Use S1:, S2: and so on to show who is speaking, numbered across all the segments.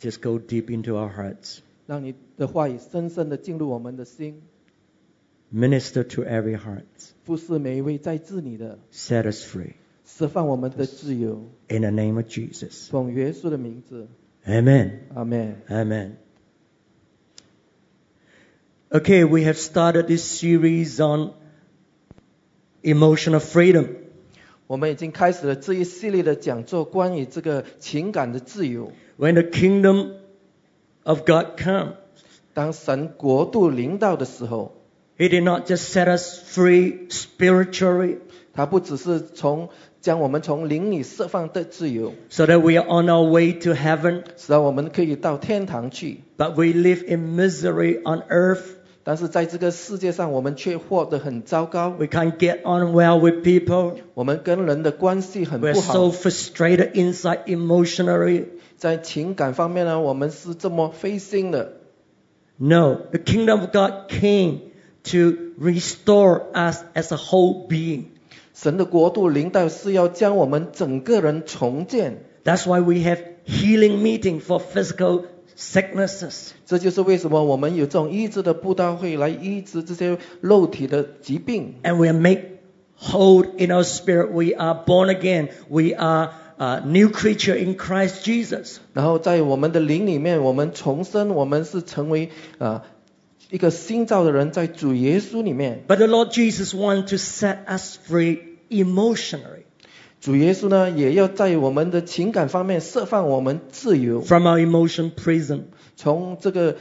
S1: just go deep into our hearts.
S2: 让你的话语深深的进入我们的心，
S1: Minister to every heart.
S2: 服侍每一位在治理的，
S1: Set us free.
S2: 释放我们的自由。
S1: In the name of Jesus.
S2: 奉耶稣的名字，
S1: Amen.
S2: 阿门。
S1: Amen. Okay, we have started this series on emotional freedom.
S2: 我们已经开始了这一系列的讲座，关于这个情感的自由。
S1: When the kingdom of God comes,
S2: 当神国度临到的时候
S1: ，He did not just set us free spiritually
S2: 他不只是从将我们从灵里释放的自由
S1: ，so that we are on our way to heaven,
S2: 使得我们可以到天堂去。
S1: but we live in misery on earth.
S2: 但是在这个世界上，我们却活得很糟糕，
S1: We can't get on well with people.
S2: 我们跟人的关系很
S1: We're
S2: 不
S1: so
S2: 好，
S1: frustrated inside emotionally.
S2: 在情感方面呢，我们是这么灰心的。
S1: No, the kingdom of God came to restore us as a whole being.
S2: 神的国度临到是要将我们整个人重建，
S1: That's why we have healing meeting for physical sicknesses.
S2: 这就是为什么我们有这种医治的布道会来医治这些肉体的疾病。
S1: And we are made whole in our spirit. We are born again. We are a new creature in Christ Jesus.
S2: 然后在我们的灵里面，我们重生，我们是成为啊、一个新造的人，在主耶稣里面。
S1: But the Lord Jesus wants to set us free emotionally
S2: 主耶稣呢，也要在我们的情感方面释放我们自由，
S1: from our emotion prison.
S2: 从这个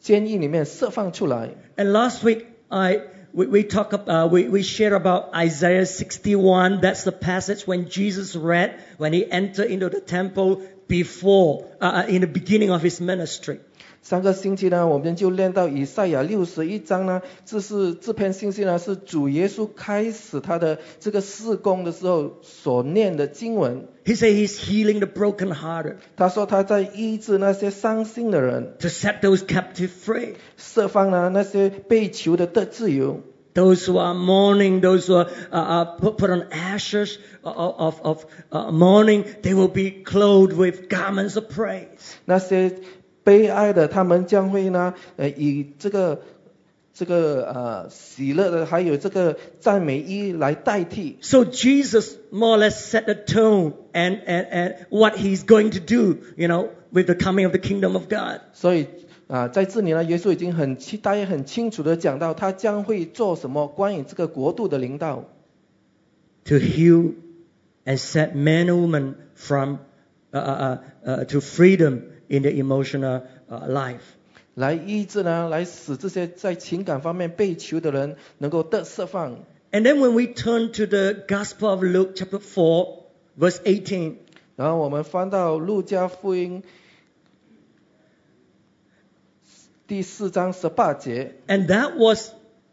S2: 监狱里面释放出来。
S1: And last week, I we, we talk ab- uh, we we share about Isaiah 61. That's the passage when Jesus read when he entered into the temple before uh, uh, in the beginning of his ministry.
S2: 上个星期呢，我们就练到以赛亚六十一章呢，这是这篇信息呢，是主耶稣开始他的这个事工的时候所念的经文。
S1: He said he's healing the brokenhearted
S2: 他说他在医治那些伤心的人
S1: ，to set those captive free.
S2: 释放呢那些被囚的得自由。
S1: Those who are mourning, those who are uh, uh, put, put on ashes of, of, of uh, mourning, they will be clothed with garments of praise.
S2: 那些悲哀的，他们将会呢，呃，以这个这个呃喜乐的，还有这个赞美衣来代替。
S1: So Jesus more or less set the tone and, and, and what he's going to do, you know, with the coming of the kingdom of God.
S2: 所以啊、在这里呢，耶稣已经很清，大家很清楚的讲到他将会做什么，关于这个国度的领导，
S1: To heal and set men and women from, uh, uh, uh, to freedom in the emotional uh, life.
S2: 来医治呢，来使这些在情感方面被囚的人能够得释放。
S1: And then when we turn to the Gospel of Luke chapter 4, verse 18,
S2: 然后我们翻到路加福音第四章十八节，
S1: and that was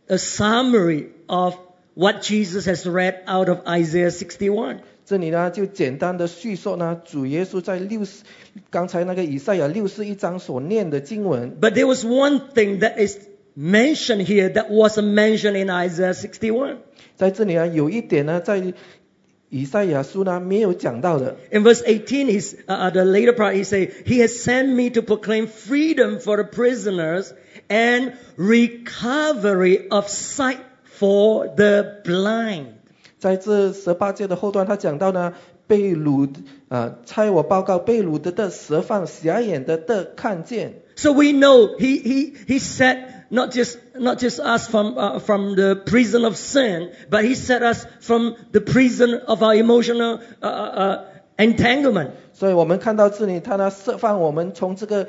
S1: a summary of what Jesus has read out of Isaiah 61.
S2: 这里呢就简单的叙述呢，主耶稣在六十刚才那个以赛亚六十一章所念的经文。
S1: But there was one thing that is mentioned here that wasn't mentioned in Isaiah 61.
S2: 在这里呢，有一点呢，在以赛亚书呢没有讲到的。
S1: In verse 18, he's, uh, uh, the later part, he say, He has sent me to proclaim freedom for the prisoners and recovery of sight for the blind.
S2: 在这十八节的后段，他讲到呢，被掳啊，差我报告被掳的的释放，瞎眼的的看见。
S1: So we know he, he, he set not just, not just us from, uh, from the prison of sin, but he set us from the prison of our emotional uh, uh, uh, entanglement.
S2: 所以我们看到这里，他呢释放我们从这个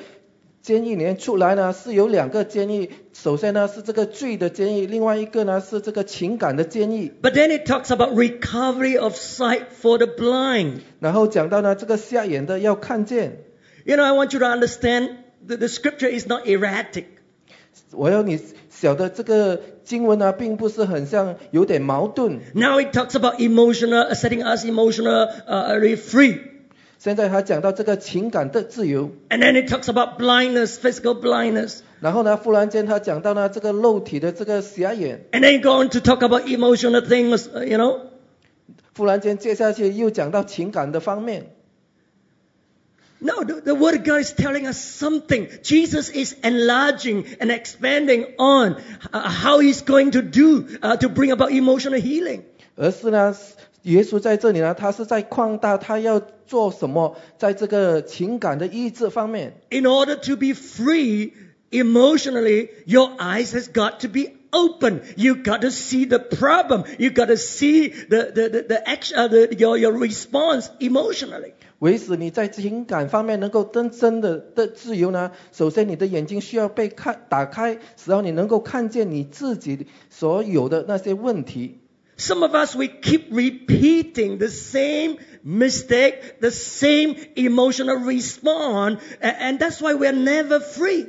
S2: 监狱里面出来呢，是有两个监狱。首先呢是这个罪的监狱，另外一个呢是这个情感的监狱。
S1: But then it talks about recovery of sight for the blind.
S2: 然后讲到呢，这个瞎眼的要看见。
S1: You know, I want you to understand that the scripture is not erratic.
S2: 我要你晓得这个经文啊，并不是很像有点矛盾。
S1: Now it talks about emotional, uh, setting us emotional, uh, free.
S2: 现在他讲到这个情感的自由，
S1: And then it talks about blindness, physical blindness.
S2: 然后呢，忽然间他讲到呢这个肉体的这个瞎眼，
S1: And then go on to talk about emotional things, uh, you know.
S2: 忽然间接下去又讲到情感的方面。
S1: No, the, the word of God is telling us something. Jesus is enlarging and expanding on uh, how he's going to do uh, to bring about emotional healing.
S2: 而是呢， 耶稣在这里呢，他是在扩大他要做什么，在这个情感的意志方面。
S1: In order to be free emotionally, your eyes has got to be open. You got to see the problem. You got to see the the the, the action, uh, the, your your response emotionally.
S2: 为使你在情感方面能够真正的的自由呢，首先你的眼睛需要被看打开，使到你能够看见你自己所有的那些问题。
S1: Some of us we keep repeating the same mistake, the same emotional response, a- and that's why we're never free.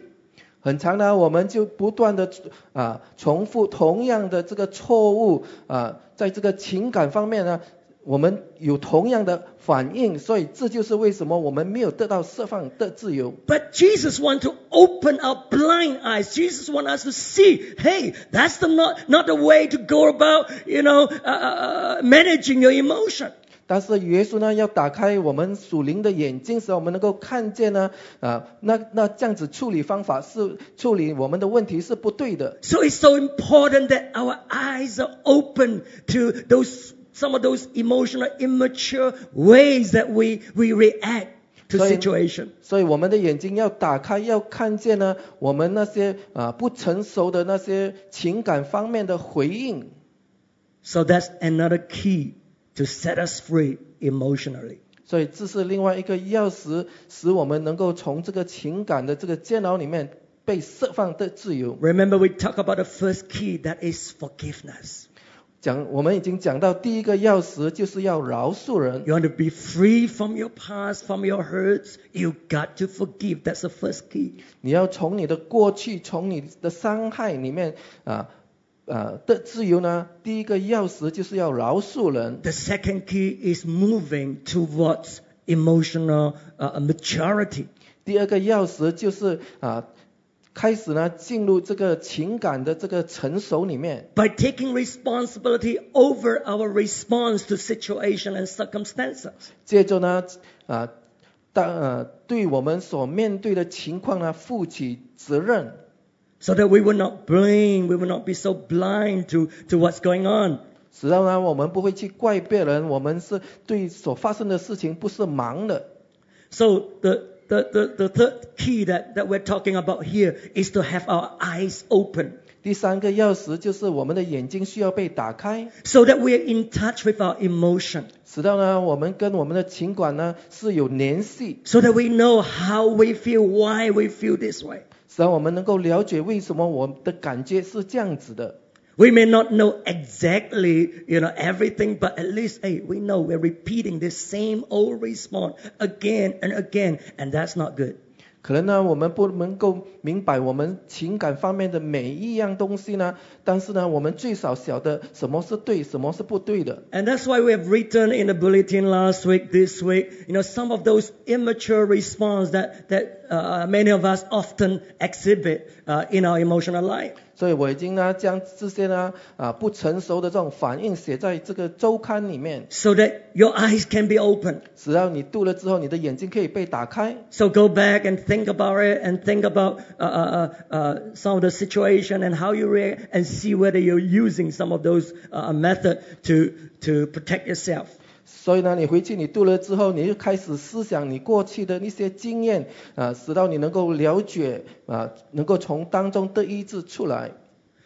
S2: 很长呢，我们就不断的啊重复同样的这个错误啊，在这个情感方面呢， 我们有同样的反应，所以这就是为什么我们没有得到释放的自由。
S1: But Jesus wants to open our blind eyes. Jesus wants us to see, hey, that's the not, not the way to go about, you know, uh, uh, managing your emotion.
S2: 但是耶稣呢，要打开我们属灵的眼睛，使我们能够看见呢，啊，那那这样子处理方法是处理我们的问题是不对的。
S1: So it's so important that our eyes are open to those, some of those emotional immature ways that we, we react to
S2: So in-
S1: situation.
S2: 所以我们的眼睛要打开，要看见呢，我们那些啊不成熟的那些情感方面的回应。
S1: So that's another key to set us free emotionally.
S2: 所以这是另外一个钥匙，使我们能够从这个情感的这个煎熬里面被释放的自由。
S1: Remember we talked about the first key that is forgiveness.
S2: 讲我们已经讲到第一个钥匙，就是要饶恕人。
S1: You want to be free from your past, from your hurts, you got to forgive. That's the first key.
S2: 你要从你的过去，从你的伤害里面啊啊的自由呢，第一个钥匙就是要饶恕人。
S1: The second key is moving towards emotional uh, maturity.
S2: 第二个钥匙就是啊开始呢进入这个情感的这个成熟里面。
S1: By taking responsibility over our response to situation and circumstances.
S2: 接着呢，啊，当呃对我们所面对的情况呢，负起责任
S1: ，So that we will not blame, we will not be so blind to, to what's going on.
S2: 使到呢我们不会去怪别人，我们是对所发生的事情不是盲的。
S1: So the, the, the, the third key that, that we're talking about here is to have our eyes open.
S2: 第三个钥匙就是我们的眼睛需要被打开
S1: ，So that we're in touch with our emotion.
S2: 使到呢我们跟我们的情感呢是有联系
S1: ，So that we know how we feel, why we feel this way.
S2: 使到我们能够了解为什么我的感觉是这样子的。
S1: We may not know exactly, you know, everything, but at least, hey, we know we're repeating this same old response again and again, and that's not good.
S2: 可能呢，我们不能够明白我们情感方面的每一样东西呢，但是呢，我们最少晓得什么是对，什么是不对的。
S1: And that's why we have written in the bulletin last week, this week, you know, some of those immature response that, that uh, many of us often exhibit uh, in our emotional life.
S2: 所以我已经呢将这些呢啊不成熟的这种反应写在这个周刊里面
S1: ，So that your eyes can be open.
S2: 只要你读了之后，你的眼睛可以被打开。
S1: So go back and think about it and think about uh, uh, uh, some of the situation and how you react and see whether you're using some of those uh, method to, to protect yourself.
S2: 所以呢，你回去你读了之后，你就开始思想你过去的那些经验啊，使到你能够了解啊，能够从当中得医治出来。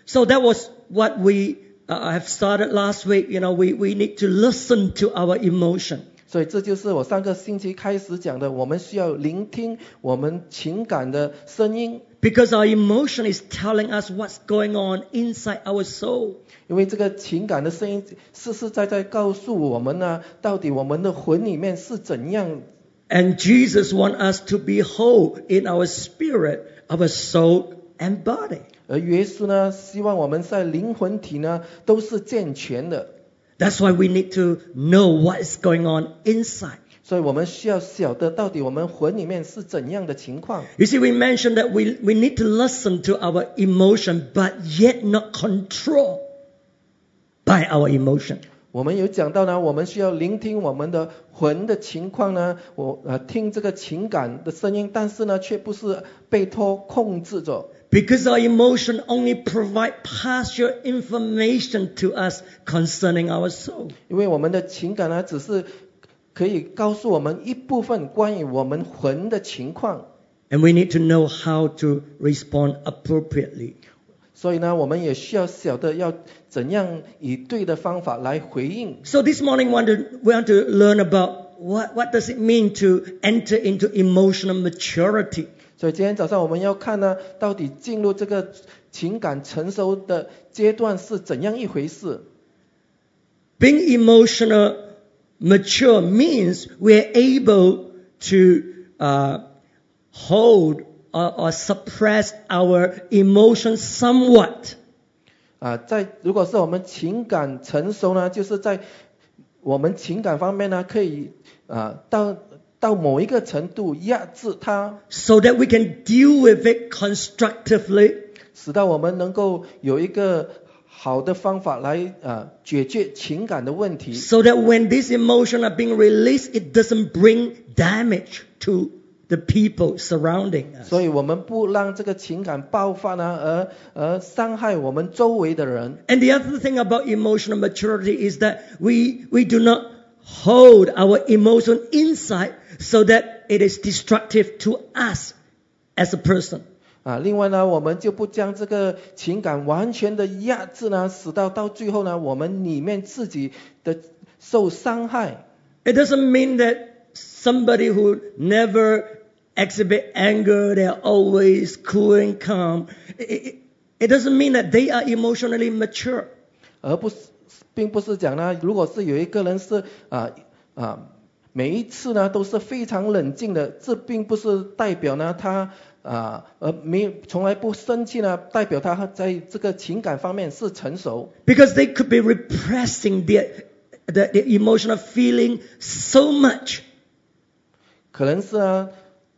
S1: So that was what we uh, have started last week. You know, we, we need to listen to our emotion.
S2: 所以这就是我上个星期开始讲的，我们需要聆听我们情感的声音，
S1: Because our emotion is telling us what's going on inside our soul.
S2: 因为这个情感的声音实实在在告诉我们呢，到底我们的魂里面是怎样
S1: And Jesus wants us to be whole in our spirit, our soul, and body.
S2: 而耶稣呢，希望我们在灵魂体呢都是健全的，
S1: That's why we need to know what is going on inside.
S2: 所以我们需要晓得到底我们魂里面是怎样的情况。
S1: You see, we mentioned that we, we need to listen to our emotion, but yet not control by our emotion.
S2: 我们有讲到呢，我们需要聆听我们的魂的情况呢，我呃听这个情感的声音，但是呢，却不是被托控制着。
S1: Because our emotion only provide partial information to us concerning our soul.
S2: 因为我们的情感呢，只是可以告诉我们一部分关于我们魂的情况
S1: ，And we need to know how to respond appropriately.
S2: 所以呢，我们也需要晓得要怎样以对的方法来回应。
S1: So this morning we want to, want to learn about what, what does it mean to enter into emotional maturity.
S2: 所以今天早上我们要看呢，到底进入这个情感成熟的阶段是怎样一回事。
S1: Being emotional mature means we're able to uh, hold or, or suppress our emotions somewhat.
S2: 啊，在如果是我们情感成熟呢，就是在我们情感方面呢，可以啊到到某一个程度压制它
S1: ，so that we can deal with it constructively
S2: 使到我们能够有一个好的方法来啊解决情感的问题。
S1: so that when these emotions are being released, it doesn't bring damage to the people surrounding us.
S2: 所以我们不让这个情感爆发呢，而而伤害我们周围的人。
S1: And the other thing about emotional maturity is that we, we do not hold our emotion inside so that it is destructive to us as a person.
S2: 啊，另外呢，我们就不将这个情感完全的压制呢，使到到最后呢，我们里面自己的受伤害。
S1: It doesn't mean that somebody who never exhibit anger, they're always cool and calm. It, it, it doesn't mean that they are emotionally mature.
S2: 而不是，并不是讲呢，如果是有一个人是啊啊，每一次呢都是非常冷静的，这并不是代表呢他啊呃没有从来不生气呢，代表他在这个情感方面是成熟。
S1: Because they could be repressing their, the, the emotional feeling so much
S2: 可能是啊，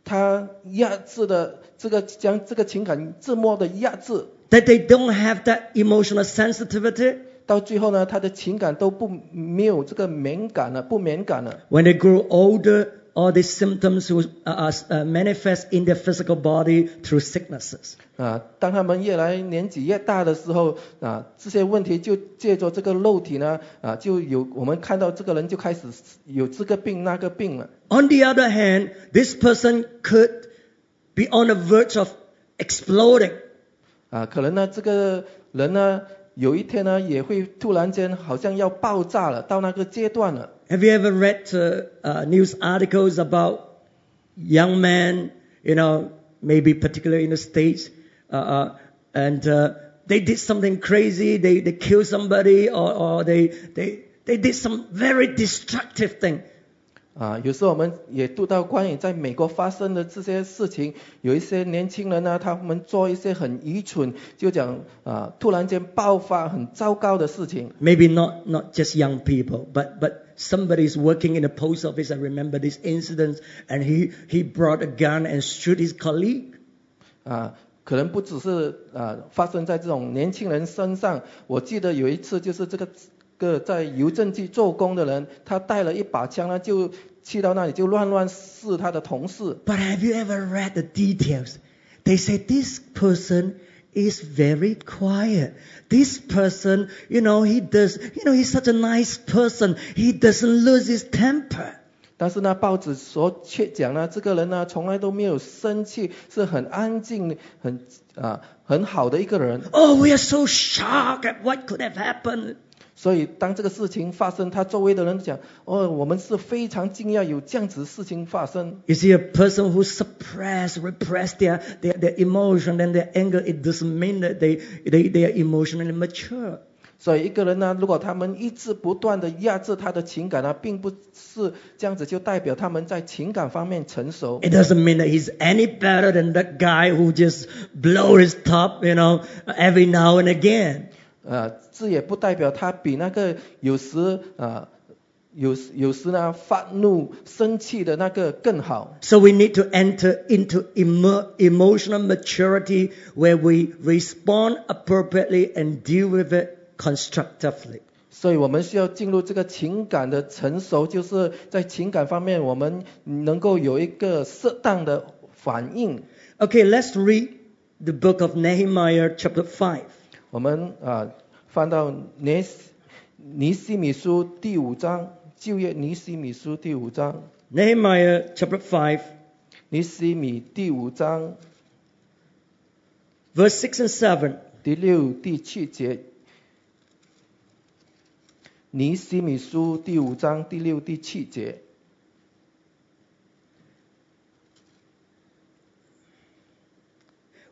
S2: 他压制的这个将这个情感自默的压制
S1: ，that they don't have that emotional sensitivity.
S2: 到最后呢，他的情感都不没有这个敏感了，不敏感了。
S1: When they grow older, all these symptoms will uh, uh, manifest in their physical body through sicknesses.
S2: 啊，当他们越来年纪越大的时候，啊，这些问题就借着这个肉体呢，啊，就有我们看到这个人就开始有这个病那个病了。
S1: On the other hand, this person could be on the verge of exploding.
S2: 啊，可能呢，这个人呢，有一天呢，也会突然间好像要爆炸了，到那个阶段了。
S1: Have you ever read uh, uh, news articles about young men, you know, maybe particularly in the States, uh, uh, and uh, they did something crazy, they, they killed somebody, or, or they, they, they did some very destructive thing.
S2: 啊，有时候我们也读到关于在美国发生的这些事情，有一些年轻人呢，他们做一些很愚蠢，就讲啊，突然间爆发很糟糕的事情。
S1: Maybe not, not just young people, but, but somebody is working in the post office. I remember this incident, and he, he brought a gun and shoot his colleague.
S2: 啊，可能不只是啊发生在这种年轻人身上。我记得有一次就是这个个在邮政局做工的人，他带了一把枪呢，就去到那里就乱乱试他的同事。
S1: But have you ever read the details? They say this person is very quiet. This person, you know, he does, you know, he's such a nice person. He doesn't lose his temper.
S2: 但是呢，报纸所却讲呢，这个人呢从来都没有生气，是很安静、很啊很好的一个人。
S1: Oh, we are so shocked at what could have happened.
S2: 所以当这个事情发生，他周围的人讲，哦，我们是非常惊讶有这样子的事情发生。
S1: You see, a person who suppress, repress their, their, their emotion and their anger, it doesn't mean that they, they, they are emotionally mature.
S2: 所以一个人呢，如果他们一直不断的压制他的情感呢，并不是这样子就代表他们在情感方面成熟。
S1: It doesn't mean that he's any better than that guy who just blow his top, you know, every now and again.
S2: 呃，这也不代表他比那个有时啊、有时有时呢发怒、生气的那个更好。
S1: So we need to enter into emo- emotional maturity where we respond appropriately and deal with it constructively.
S2: 所以我们需要进入这个情感的成熟，就是在情感方面，我们能够有一个适当的反应。
S1: Okay, let's read the book of Nehemiah, chapter 5.
S2: 我们啊、翻到尼西尼西米书第五章，旧约尼西米书第五章，
S1: Nehemiah, chapter 5,
S2: 尼西米第五章
S1: verse 6 and 7.
S2: 第六、第七节。尼西米书第五章第六、第七节。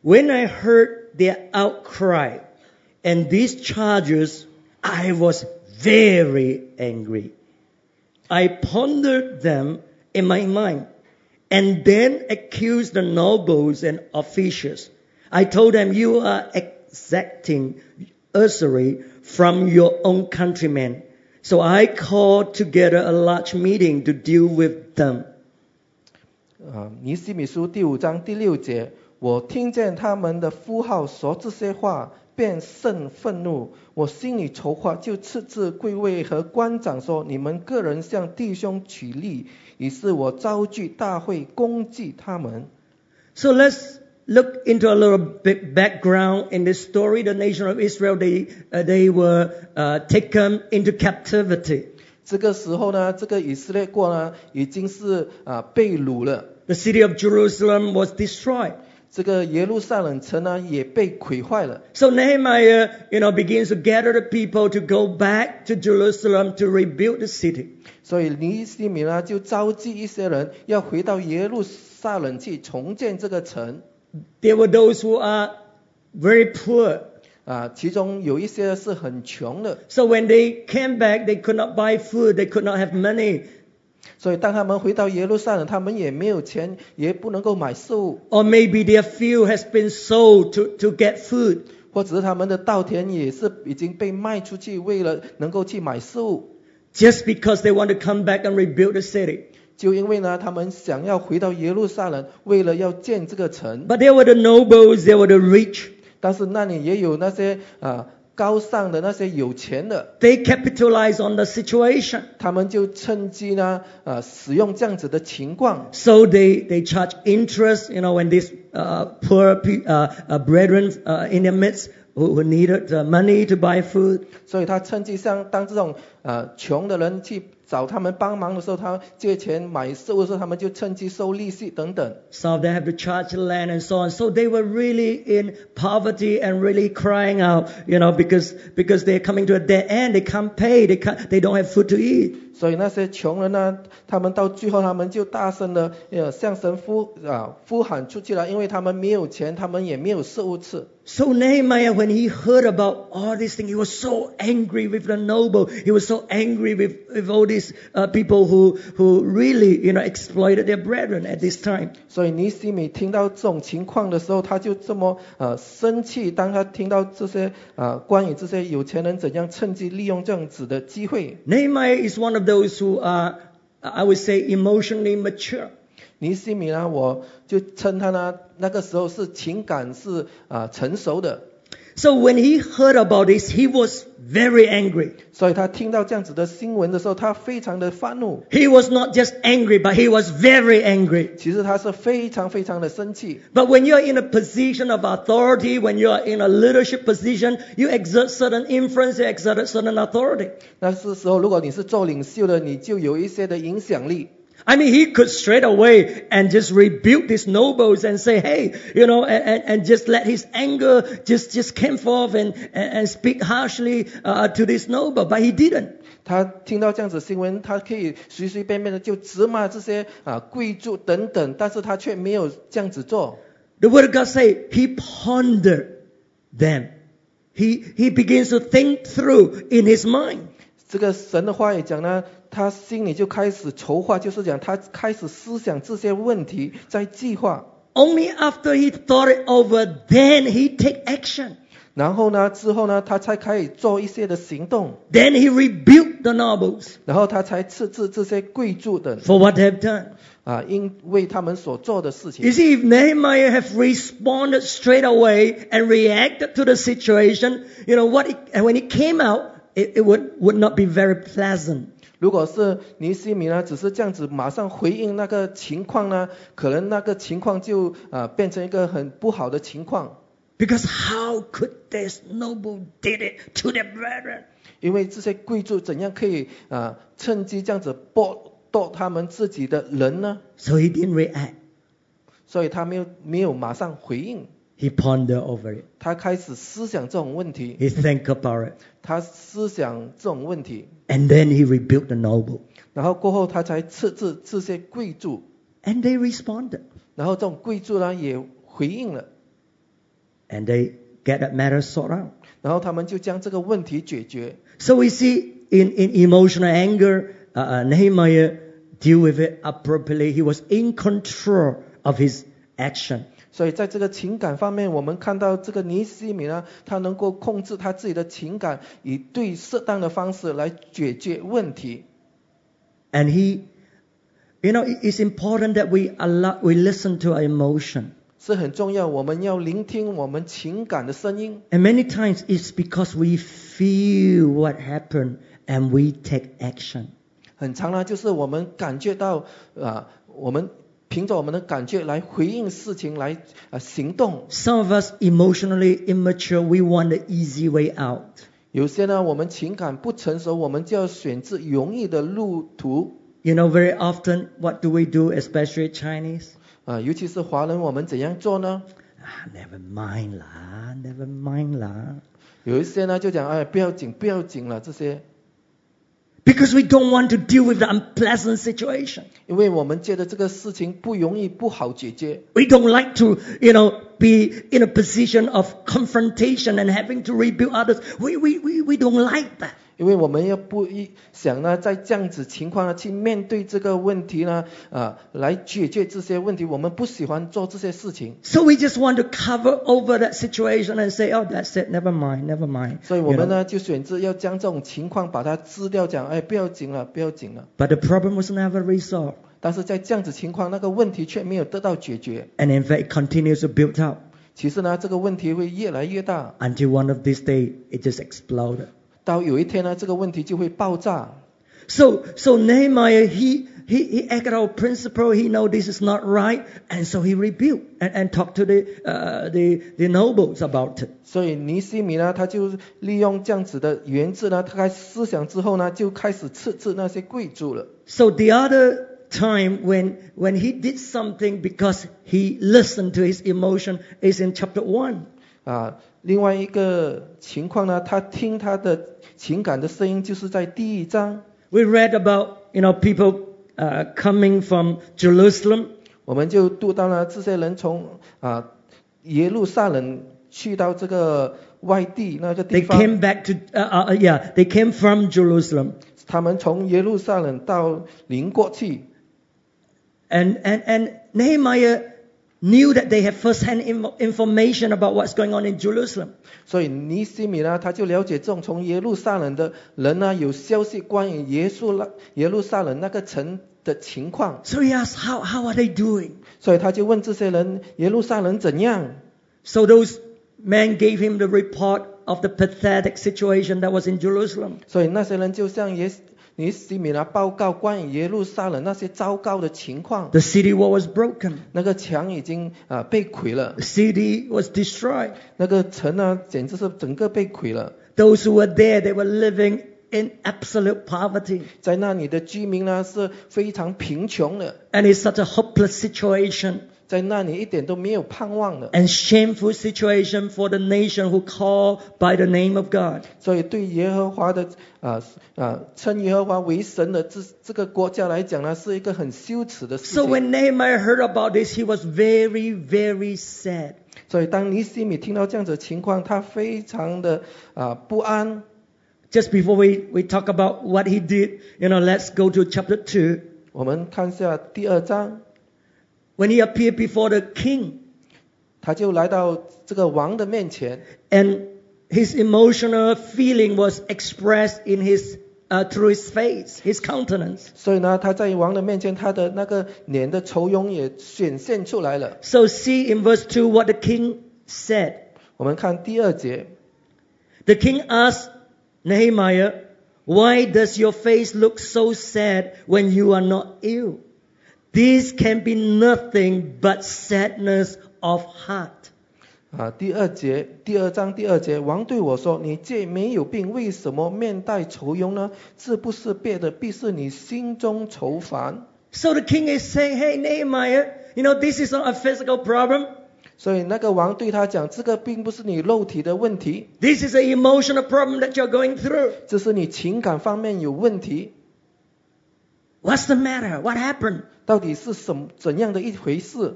S1: When I heard their outcry and these charges, I was very angry. I pondered them in my mind and then accused the nobles and officials. I told them, You are exacting usury from your own countrymen. So I called together a large meeting to deal with them.
S2: 啊，尼西米书第五章第六节，我听见他们的呼号说这些话， 便甚愤怒。我心里筹划，就斥责贵位和官长说：你们个人向弟兄取利。于是我召集大会，攻击他们。
S1: So let's look into a little bit background in this story. The nation of Israel, they, uh, they were uh, taken into captivity.
S2: 这个时候呢，这个以色列国呢，已经是啊被掳了。
S1: The city of Jerusalem was destroyed.
S2: 这个耶路撒冷城呢，也被毁坏了。
S1: So Nehemiah, you know, begins to gather the people to go back to Jerusalem to rebuild the city.
S2: 所以尼西米呢，就召集一些人要回到耶路撒冷去重建这个城。
S1: There were those who are very poor.
S2: 啊，其中有一些是很穷的
S1: ，So when they came back, they could not buy food, they could not have money.
S2: 所以当他们回到耶路撒冷，他们也没有钱，也不能够买食物
S1: ，Or maybe their field has been sold to, to get food.
S2: 或者是他们的稻田也是已经被卖出去，为了能够去买食物。
S1: Just because they want to come back and rebuild the city.
S2: 就因为呢，他们想要回到耶路撒冷，为了要建这个城
S1: ，But there were the nobles, there were the rich.
S2: 但是那里也有那些啊高尚的那些有钱的
S1: ，They capitalized on the situation.
S2: 他们就趁机呢呃使用这样子的情况
S1: ，So they, they charge interest, you know, when these uh, poor uh, uh, brethren uh, in their midst who, who needed uh, money to buy food.
S2: 所以他趁机像当这种呃穷的人去找他们帮忙的时候，他借钱买食物的时候，他们就趁机收利息等等。
S1: Some of them have to charge land and so on. So they were really in poverty and really crying out, you know, because, because they're coming to a dead end. They can't pay. They can't, they don't have food to eat.
S2: 所以那些穷人呢，他们到最后他们就大声的呃向神呼啊呼喊出去了，因为他们没有钱，他们也没有食物吃。
S1: So Nehemiah, when he heard about all these things, he was so angry with the noble. He was so angry with, with all these uh, people who, who really, you know, exploited their brethren at this time.
S2: 所以尼西米听到这种情况的时候，他就这么呃生气。当他听到这些啊、关于这些有钱人怎样趁机利用这样子的机会
S1: ，Nehemiah is one of those who are, I would say, emotionally mature.
S2: 尼西米呢，我就称他呢那个时候是情感是啊、成熟的。
S1: So when he heard about this, he was very angry.
S2: 所以他听到这样子的新闻的时候，他非常的愤怒。
S1: He was not just angry, but he was very angry.
S2: 其实他是非常非常的生气。
S1: But when you're in a position of authority, when you're in a leadership position, you exert certain influence, you exert certain authority.
S2: 那是时候，如果你是做领袖的，你就有一些的影响力。
S1: I mean, he could straight away and just rebuke these nobles and say, hey, you know, and, and, and just let his anger just, just came forth and, and, and speak harshly uh, to this noble. But he didn't.
S2: 他听到这样子新闻，他可以随随便便的就责骂这些啊贵族等等，但是他却没有这样子做。
S1: The word of God say he pondered them he, he begins to think through in his mind.
S2: 这个神的话语讲呢， 他心里就开始筹划，就是讲他开始思想这些问题，在计划。
S1: Only after he thought it over, then he take action.
S2: 然后呢，之后呢，他才可以做一些的行动，
S1: Then he rebuked the nobles
S2: 然后他才斥责这些贵族的
S1: for what they have done.
S2: 啊，因为他们所做的事
S1: You
S2: 情。
S1: see, if Nehemiah have responded straight away and reacted to the situation, you know what? It, and when it came out, it, it would would not be very pleasant.
S2: 如果是尼西米呢，只是这样子马上回应那个情况呢，可能那个情况就啊变成一个很不好的情况
S1: ，Because how could this noble did it to their brethren?
S2: 因为这些贵族怎样可以啊趁机这样子剥夺他们自己的人呢
S1: ？So he didn't react.
S2: 所以他没有没有马上回应
S1: ，He pondered over it.
S2: 他开始思想这种问题
S1: ，He think about it.
S2: 他思想这种问题，
S1: And then he rebuked the noble.
S2: 然后过后他才斥责这些贵族，
S1: And they responded.
S2: 然后这种贵族呢也回应了，
S1: And they get that matter sorted out.
S2: 然后他们就将这个问题解决。
S1: So we see in, in emotional anger, uh, uh, Nehemiah deal with it appropriately. He was in control of his action.
S2: 所以在这个情感方面，我们看到这个尼西米呢，他能够控制他自己的情感，以对适当的方式来解决问题。
S1: And he, you know, it- it's important that we allow, we listen to our emotion.
S2: 是很重要，我们要聆听我们情感的声音。
S1: And many times it's because we feel what happened and we take action.
S2: 很长呢，就是我们感觉到啊，我们凭着我们的感觉来回应事情，来啊行动。
S1: Some of us emotionally immature, we want the easy way out.
S2: 有些呢，我们情感不成熟，我们就要选择容易的路途
S1: You know, very often, what do we do, especially Chinese?
S2: 啊，尤其是华人，我们怎样做呢
S1: ？Ah, never mind lah, never mind lah.
S2: 有一些呢就讲，哎，不要紧，不要紧了，这些，
S1: Because we don't want to deal with the unpleasant situation.
S2: 因为我们觉得这个事情不容易，不好解决。
S1: We don't like to, you know, be in a position of confrontation and having to rebuke others. We, we, we, we don't like that.
S2: 因为我们要不一想呢，在这样子情况呢，去面对这个问题呢，啊，来解决这些问题，我们不喜欢做这些事情，
S1: So we just want to cover over that situation and say, oh, that's it, never mind, never mind.
S2: 所以我
S1: You
S2: 们
S1: know.
S2: 呢就选择要将这种情况把它支掉，讲，哎，不要紧了，不要紧了。
S1: But the problem was never resolved.
S2: 但是在这样子情况，那个问题却没有得到解决。
S1: And in fact, it continues to build up
S2: 其实呢，这个问题会越来越大，
S1: until one of these days it just exploded.
S2: 到有一天呢，这个问题就会爆炸。
S1: So, so Nehemiah, he, he, he acted out principle. He know this is not right. And so he rebuked and, and talked to the, uh, the, the nobles about it.
S2: 所以尼西米呢，他就利用这样子的原则呢，他开始思想之后呢，就开始斥责那些贵族了。
S1: So the other time when, when he did something because he listened to his emotion is in chapter one.
S2: 啊，另外一个情况呢，他听他的情感的声音，就是在第一章
S1: ，We read about, you know, people uh, coming from Jerusalem
S2: 我们就读到了这些人从啊耶路撒冷去到这个外地那个地
S1: They
S2: 方
S1: ，came back to, uh, uh, yeah, they came from Jerusalem.
S2: 他们从耶路撒冷到邻国去，
S1: And, and, and Nehemiah knew that they had first-hand inf- information about what's going on in Jerusalem.
S2: 所以尼西米呢，他就了解这种从耶路撒冷的人呢，有消息关于耶稣那耶路撒冷那个城的情况，
S1: So he asked, how, how are they doing?
S2: 所以他就问这些人耶路撒冷怎样。
S1: So those men gave him the report of the pathetic situation that was in Jerusalem.
S2: 所以那些人就向耶 尼西米拉报告关于耶路撒冷那些糟糕的情况
S1: ，The city wall was broken.
S2: 那个墙已经啊、被毁了
S1: The，city was destroyed.
S2: 那个城呢简直是整个被毁了。
S1: Those who were there, they were living in absolute poverty.
S2: 在那里的居民呢是非常贫穷的
S1: ，And it's such a hopeless situation
S2: 在那里一点都没有盼望的。
S1: and shameful situation for the nation who call by the name of God.
S2: 所以对耶和华的啊啊称耶和华为神的这这个国家来讲呢，是一个很羞耻的事
S1: So
S2: 情。
S1: when Nehemiah heard about this, he was very, very sad.
S2: 所以当尼西米听到这样子的情况，他非常的啊、不安。
S1: Just before we, we talk about what he did, you know, let's go to chapter 2.
S2: 我们看一下第二章，
S1: When he appeared before the king
S2: 他就来到这个王的面前，
S1: and his emotional feeling was expressed in his, uh, through his face, his countenance.
S2: 所以呢，他在王的面前，他的那个脸的愁容也显现出来了。
S1: So see in verse 2 what the king said.
S2: 我们看第二节，
S1: The king asked Nehemiah, Why does your face look so sad when you are not ill? This can be nothing but sadness of heart.
S2: 啊，第二节，第二章第二节，王对我说：“你这没有病，为什么面带愁容呢？这不是别的，必是你心中愁烦。
S1: So the king is saying, Hey, Nehemiah, you know, this is not a physical problem.
S2: ”所以那个王对他讲：“这个并不是你肉体的问题，
S1: This is an emotional problem that you're going through.
S2: 这是你情感方面有问题。
S1: What's the matter? What happened?
S2: 到底是什么怎样的一回事？”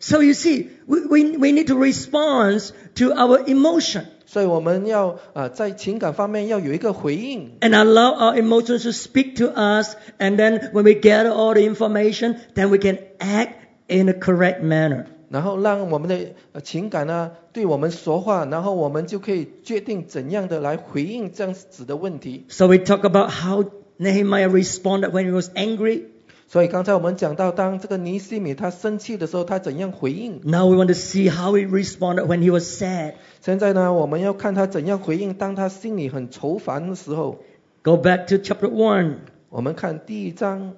S1: So you see, we, we, we need to respond to our emotion
S2: 所以我们要啊、在情感方面要有一个回应。
S1: and allow our emotions to speak to us. And then when we gather all the information, then we can act in a correct manner.
S2: 然后让我们的呃情感呢对我们说话，然后我们就可以决定怎样的来回应这样子的问题。
S1: So we talk about how Nehemiah responded when he was angry.
S2: 所以刚才我们讲到，当这个尼西米他生气的时候，他怎样回应？
S1: Now we want to see how he responded when he was sad.
S2: 现在呢，我们要看他怎样回应，当他心里很愁烦的时候。
S1: Go back to chapter 1.
S2: 我们看第一章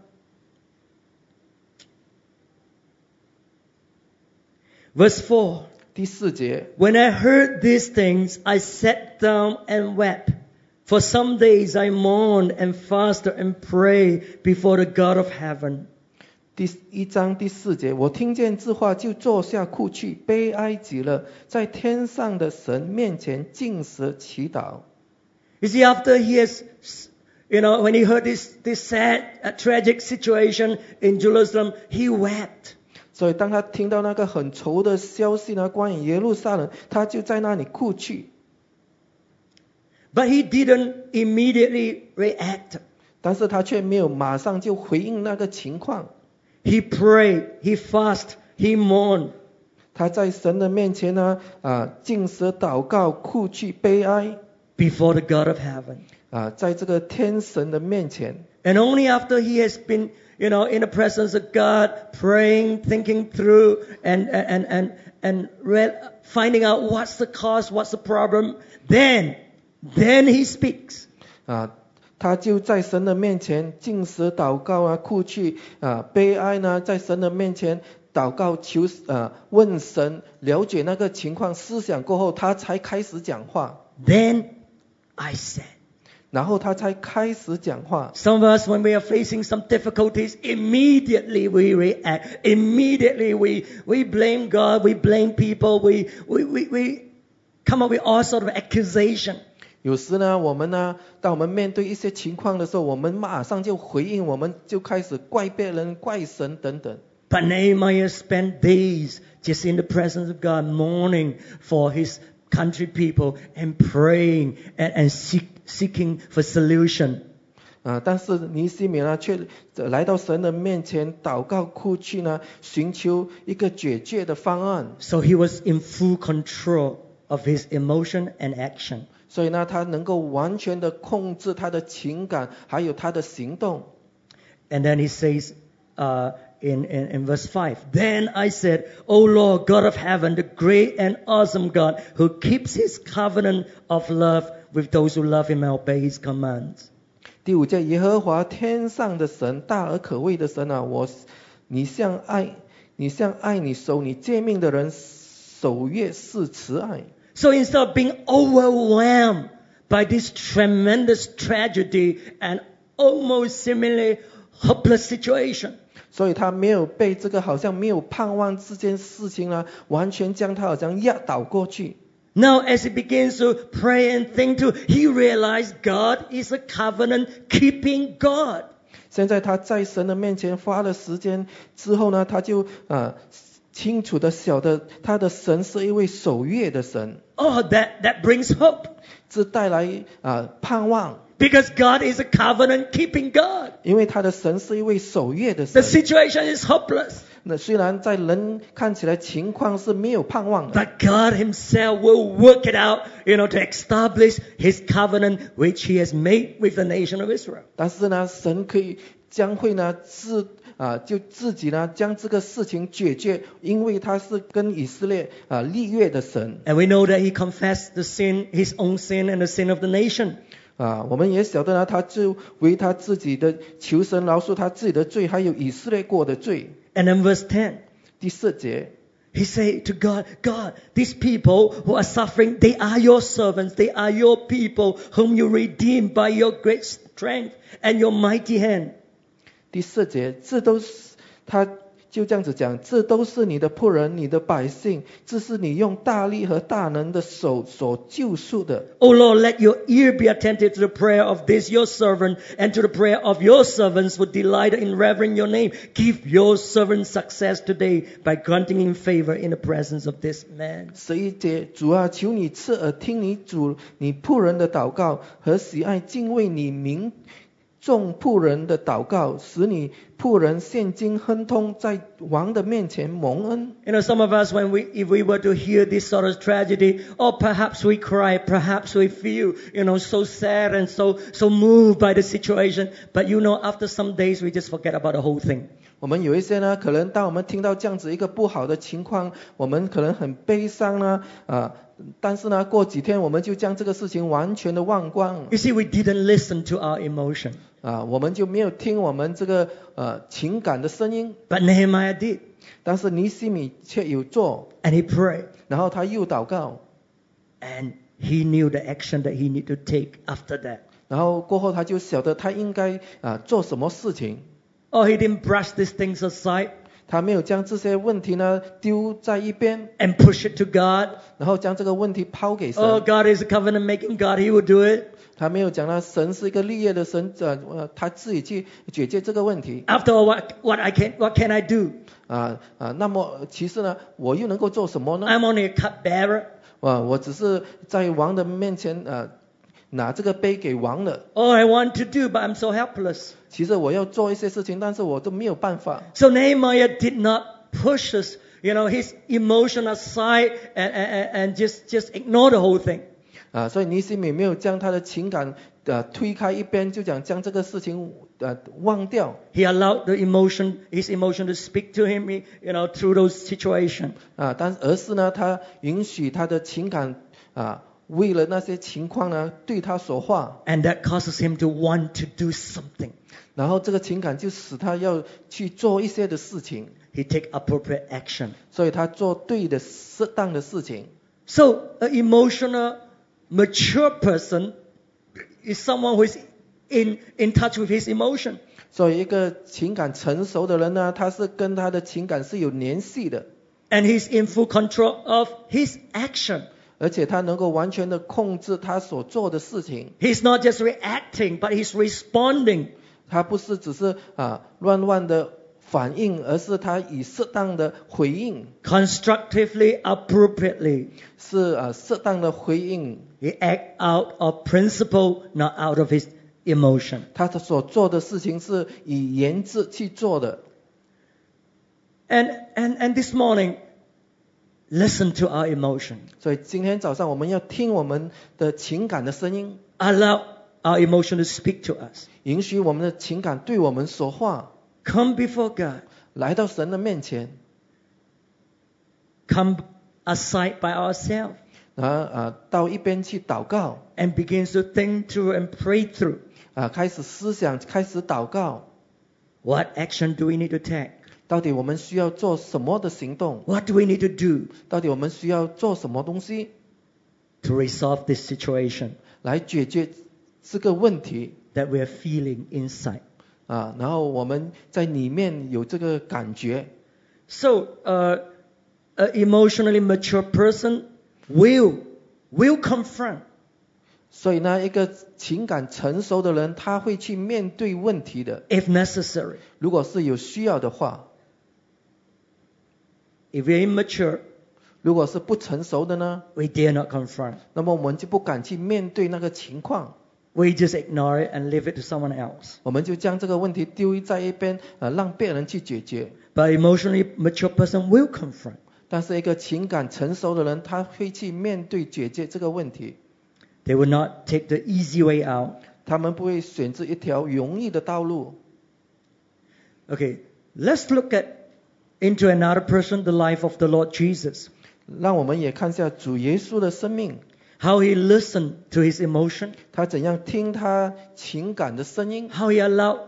S1: Verse 4.
S2: 第四节，
S1: When I heard these things, I sat down and wept. For some days I mourned and fasted and prayed before the God of heaven.
S2: 第一章第四节，我听见这话就坐下哭泣，悲哀极了，在天上的神面前尽食祈祷。
S1: You see, after he has, you know, when he heard this, this sad, uh, tragic situation in Jerusalem, he wept.
S2: 所以当他听到那个很愁的消息呢，关于耶路撒冷，他就在那里哭泣。
S1: But he didn't immediately react.
S2: 但是他却没有马上就回应那个情况，
S1: He prayed, he fasted, he mourned.
S2: 他在神的面前呢，啊，尽食祷告、哭泣、悲哀，
S1: before the God of heaven.
S2: 啊，在这个天神的面前，
S1: And only after he has been, you know, in the presence of God, praying, thinking through, and and and and re- finding out what's the cause, what's the problem, then, then he speaks.
S2: 啊，他就在神的面前尽食祷告啊，哭泣啊，悲哀呢，在神的面前祷告求啊，问神了解那个情况，思想过后，他才开始讲话，
S1: Then I said.
S2: 然后他才开始讲话。
S1: Some of us, when we are facing some difficulties, immediately we react. Immediately we, we blame God, we blame people, we, we, we, we come up with all sort of accusation.
S2: 有时呢，我们呢，当我们面对一些情况的时候，我们马上就回应，我们就开始怪别人、怪神等等。
S1: But Nehemiah spent days just in the presence of God, mourning for his country people and praying and, and seek, seeking for solution.
S2: 啊，但是尼西米呢，却来到神的面前祷告、哭泣呢，寻求一个解决的方案。
S1: So he was in full control of his emotion and action.
S2: 所以呢，他能够完全的控制他的情感，还有他的行动。
S1: And then he says uh, in, in, in verse 5 Then I said, O Lord, God of heaven, the great and awesome God who keeps his covenant of love with those who love him and obey his commands.
S2: 第五节，耶和华天上的神，大而可畏的神啊，我，你向爱，你向爱你守你诫命的人，守约是慈爱。
S1: So instead of being overwhelmed by this tremendous tragedy and almost seemingly hopeless situation,
S2: 所以他没有被这个好像没有盼望这件事情呢，完全将他好像压倒过去。
S1: now as he begins to pray and think through, he realized God is a covenant keeping God.
S2: 现在他在神的面前花了时间之后呢，他就啊 清楚的晓得他的神是一位守约的神，
S1: Oh, that, that brings hope.
S2: 这带来啊、盼望，
S1: Because God is a covenant keeping God.
S2: 因为他的神是一位守约的
S1: The
S2: 神。
S1: situation is hopeless,
S2: 那虽然在人看起来情况是没有盼望的，
S1: but God Himself will work it out, you know, to establish His covenant which He has made with the nation of Israel.
S2: 但是呢，神可以将会呢自 啊就自己呢将这个事情解决，因为他是跟以色列啊立约的神
S1: And we know that He confessed the sin, His own sin and the sin of the nation.
S2: 啊。我们也晓得呢，他就为他自己的求神饶恕他自己的罪，还有以色列国的罪。
S1: And then verse 10,
S2: 第四节，
S1: He said to God, God, these people who are suffering, they are your servants, they are your people whom you redeemed by your great strength and your mighty hand.
S2: 第四节，这都是他就这样子讲，这都是你的仆人，你的百姓，这是你用大力和大能的手所救赎的。
S1: O Lord, let your ear be attentive to the prayer of this your servant and to the prayer of your servants who delight in revering your name. Give your servant success today by granting him favor in the presence of this man.
S2: 十一节，主啊，求你侧耳听你主你仆人的祷告和喜爱敬畏你名众仆人的祷告，使你仆人现今亨通，在王的面前蒙恩。
S1: You know, some of us, when we, if we were to hear this sort of tragedy, or perhaps we cry, perhaps we feel, you know, so sad and so, so moved by the situation. But you know, after some days, we just forget about the whole thing.
S2: 我们有一些呢，可能当我们听到这样子一个不好的情况，我们可能很悲伤呢，啊，但是呢，过几天我们就将这个事情完全的忘光，
S1: You see, we didn't listen to our emotion.
S2: 啊，我们就没有听我们这个呃情感的声音
S1: ，But Nehemiah did.
S2: 但是尼西米却有做
S1: ，And he prayed.
S2: 然后他又祷告
S1: ，And he knew the action that he needed to take after that.
S2: 然后过后他就晓得他应该啊做什么事情
S1: ，Oh, he didn't brush these things aside
S2: 他没有将这些问题呢丢在一边
S1: ，and push it to God.
S2: 然后将这个问题抛给神。
S1: Oh, God is a covenant making God. He will do it.
S2: 他没有讲呢，神是一个立业的神，呃呃，他自己去解决这个问题
S1: After all, what, what I can, what can I do?
S2: 啊啊。那么其实呢，我又能够做什么呢？
S1: I'm only a cupbearer.
S2: 啊，我只是在王的面前呃拿这个杯给王了。
S1: All I want to do, but I'm so helpless.
S2: 其实我要做一些事情，但是我都没有办法。
S1: So Nehemiah did not push us, you know, his emotion aside and, and, and just, just ignore the whole thing.
S2: 啊，所以尼西米没有将他的情感呃推开一边，就讲将这个事情呃忘掉
S1: He allowed the emotion, his emotion to speak to him, you know, through those situations.
S2: 啊，但而是呢，他允许他的情感啊，为了那些情况呢对他说话
S1: ，And that causes him to want to do something.
S2: 然后这个情感就使他要去做一些的事情
S1: ，He take appropriate action.
S2: 所以他做对的适当的事情。
S1: So emotional, mature person is someone who is in, in touch with his emotion.
S2: 所以一个情感成熟的人呢，他是跟他的情感是有联系的
S1: ，And he's in full control of his action.
S2: 而且他能够完全的控制他所做的事情。
S1: He's not just reacting, but he's responding.
S2: 他不是只是啊乱乱的反应，而是他以适当的回应
S1: ，constructively, appropriately.
S2: 是啊适当的回应。
S1: He act out of principle, not out of his emotion.
S2: 他所做的事情是以言志去做的。
S1: And, and, and this morning, listen to our emotion.
S2: 所以今天早上我们要听我们的情感的声音，
S1: Allow our emotion to speak to us.
S2: 允许我们的情感对我们说话，
S1: Come before God.
S2: 来到神的面前，
S1: Come aside by ourselves
S2: 啊啊到一边去祷告，
S1: and begins to think through and pray through.
S2: 啊开始思想，开始祷告，
S1: What action do we need to take?
S2: 到底我们需要做什么的行动？
S1: What do we need to do
S2: 到底我们需要做什么东西
S1: to resolve this situation
S2: 来解决这个问题？
S1: that we are feeling inside?
S2: 啊，然后我们在里面有这个感觉，
S1: So, uh, an emotionally mature person will will confront
S2: 所以呢，一个情感成熟的人，他会去面对问题的。
S1: if necessary.
S2: 如果是有需要的话
S1: ，If we're immature,
S2: 如果是不成熟的呢
S1: ，we dare not confront.
S2: 那么我们就不敢去面对那个情况
S1: ，We just ignore it and leave it to someone else.
S2: 我们就将这个问题丢在一边，呃，让别人去解决。
S1: But emotionally mature person will confront.
S2: 但是一个情感成熟的人，他会去面对解决这个问题
S1: ，They will not take the easy way out.
S2: 他们不会选择一条容易的道路。
S1: Okay, let's look at into another person, the life of the Lord Jesus.
S2: 让我们也看一下主耶稣的生命
S1: ，How he listened to his emotion,
S2: 他怎样听他情感的声音
S1: ，how he allowed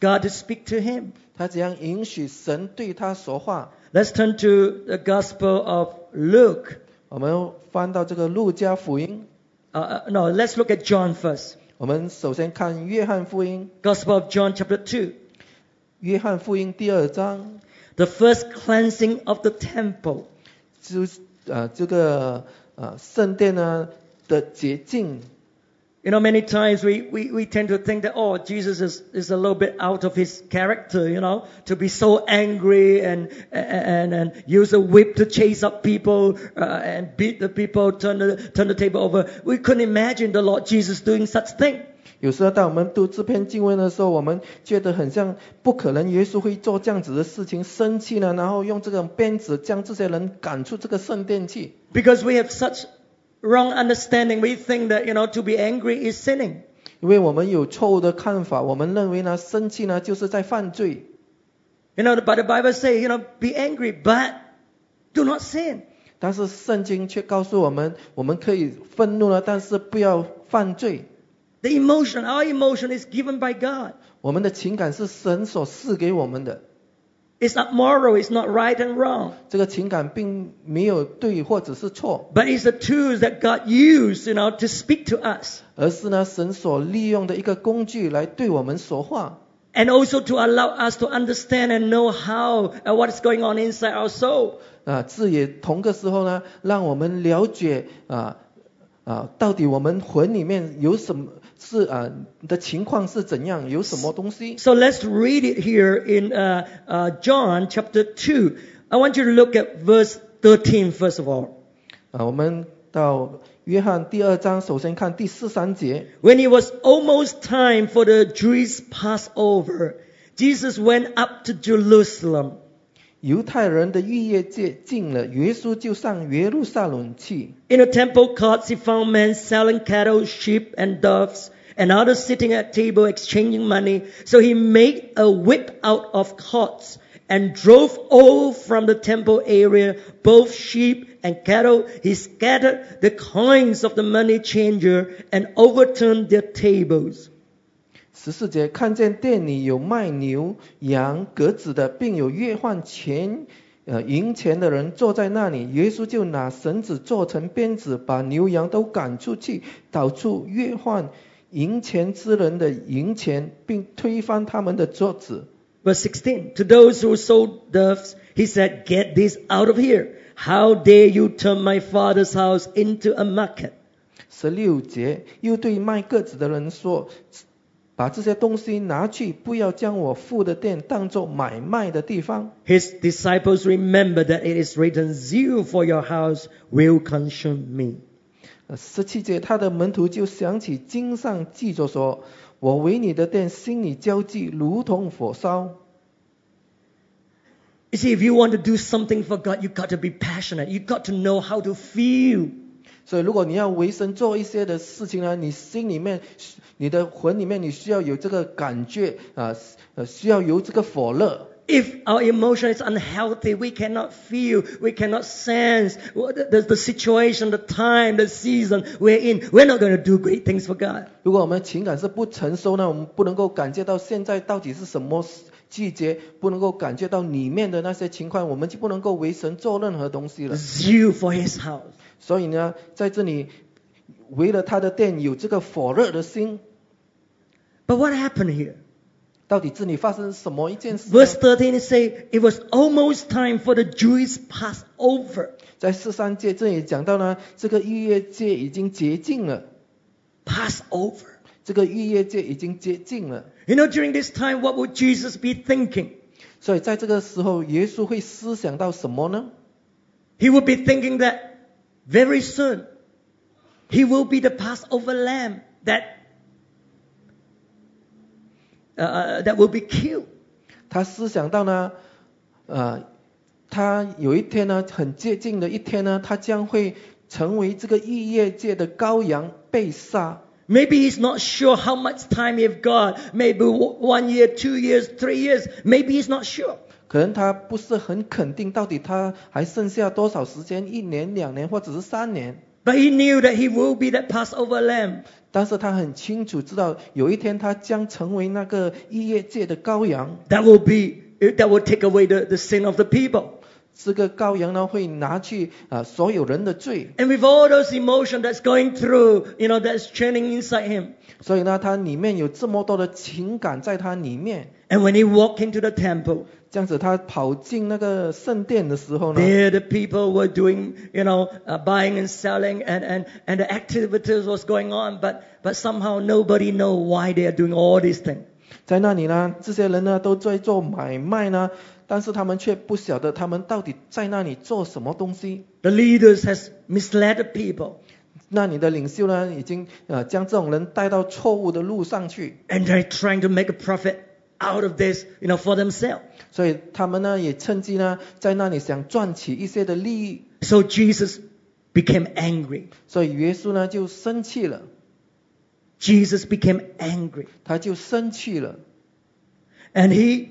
S1: God to speak to him.
S2: 他怎样允许神对他说话。
S1: Let's turn to the Gospel of Luke.
S2: 我们翻到这个路加福音
S1: ，Uh, uh, no, let's look at John first.
S2: 我们首先看约翰福音
S1: ，Gospel of John, chapter two.
S2: 约翰福音第二章
S1: ，The first cleansing of the temple.
S2: 就是呃这个呃圣殿呢的洁净。
S1: You know, many times we, we, we tend to think that, oh, Jesus is, is a little bit out of his character, you know, to be so angry and, and, and use a whip to chase up people uh, and beat the people, turn the, turn the table over. We couldn't imagine the Lord Jesus doing such thing.
S2: 有时候当我们读这篇经文的时候，我们觉得很像不可能，耶稣会做这样子的事情，生气呢，然后用这个鞭子将这些人赶出这个圣殿去。
S1: Because we have such wrong understanding. We think that, you know, to be angry is sinning.
S2: 因为我们有错误的看法，我们认为呢，生气呢就是在犯罪。
S1: You know, but the Bible says, you know, be angry, but do not sin.
S2: 但是圣经却告诉我们，我们可以愤怒了，但是不要犯罪。
S1: The emotion, our emotion is given by God.
S2: 我们的情感是神所赐给我们的，
S1: It's not moral, it's not right and wrong.
S2: 这个情感并没有对或者是错，
S1: But it's the tools that God used, you know, to speak to us.
S2: 而是呢神所利用的一个工具来对我们说话。
S1: And also to allow us to understand and know how, uh, what is going on inside our soul.
S2: 啊，这也同个时候呢，让我们了解啊啊，到底我们魂里面有什么 是啊的情况是怎样，有什么东西。
S1: So let's read it here in uh, uh, John chapter 2. I want you to look at verse 13 first of all.
S2: 啊，我们到约翰第二章，首先看第十三节。
S1: When it was almost time for the Jews' Passover, Jesus went up to Jerusalem.
S2: 犹太人的逾越节近了，耶稣就上耶路撒冷去。
S1: In the temple courts, he found men selling cattle, sheep, and doves, and others sitting at table exchanging money. So he made a whip out of cords and drove all from the temple area, both sheep and cattle. He scattered the coins of the money changer and overturned their tables.
S2: 十四节，看见店里有卖牛、羊、鸽子的，并有月换钱、呃银钱的人坐在那里。耶稣就拿绳子做成鞭子，把牛羊都赶出去，导出月换银钱之人的银钱，并推翻他们的桌子。
S1: Verse 16. To those who sold doves, he said, Get this out of here. How dare you turn my father's house into a market?
S2: 十六节，又对卖鸽子的人说：“把这些东西拿去，不要将我父的店当作买卖的地方。”
S1: His disciples remembered that it is written, Zeal for your house will consume me.
S2: 呃十七节，他的门徒就想起经上记着说：“我为你的殿心里焦急，如同火烧。
S1: You see, if you want to do something for God, you got to be passionate. You got to know how to feel. ”
S2: 所以，如果你要为神做一些的事情呢，你心里面、你的魂里面，你需要有这个感觉啊，呃，需要有这个火热。
S1: If our emotion is unhealthy, we cannot feel, we cannot sense what the, the, the situation, the time, the season we're in. We're not going to do great things for God.
S2: 如果我们情感是不成熟呢，我们不能够感觉到现在到底是什么季节，不能够感觉到里面的那些情况，我们就不能够为神做任何东西了。
S1: Zeal for His house.
S2: 所以呢，在这里为了他的殿有这个火热的心
S1: ，But what happened here?
S2: 到底这里发生什么一件事呢
S1: ？Verse 13 it say it was almost time for the Jewish Passover.
S2: 在十三节这里讲到呢，这个逾越节已经接近了
S1: ，Passover.
S2: 这个逾越节已经接近了。
S1: You know, during this time, what would Jesus be thinking?
S2: 所以在这个时候，耶稣会思想到什么呢
S1: ？He would be thinking that Very soon, he will be the Passover lamb that uh, uh that will be killed.
S2: 他思想到呢，呃，他有一天呢，很接近的一天呢，他将会成为这个逾越节的羔羊被杀。
S1: Maybe he's not sure how much time he've got. Maybe one year, two years, three years. Maybe he's not sure.
S2: 可能他不是很肯定到底他还剩下多少时间，一年、两年或者是三年。
S1: But he knew that he will be that Passover lamb.
S2: 但是他很清楚知道，有一天他将成为那个逾越界的羔羊。
S1: That will be that will take away the, the sin of the people.
S2: 这个羔羊呢，会拿去啊、所有人的罪。
S1: And with all those emotion that's going through, you know, that's churning inside him.
S2: 所以呢，他里面有这么多的情感在他里面。
S1: And when he walked into the temple,
S2: 这样子，他跑进那个圣殿的时候呢，
S1: there the people were doing, you know, uh, buying and selling, and, and, and the activities was going on, but, but somehow nobody know why they are doing all these things.
S2: 在那里呢，这些人呢都在做买卖呢，但是他们却不晓得他们到底在那里做什么东西。
S1: The leaders has misled the people,
S2: 那你的领袖呢，已经呃将这种人带到错误的路上去，
S1: and they're trying to make a profit out of this, you know, for themselves.
S2: 所以他们呢也趁机呢在那里想赚取一些的利益，
S1: So Jesus became angry.
S2: 所以耶稣呢就生气了，
S1: Jesus became angry.
S2: 他就生气了，
S1: And he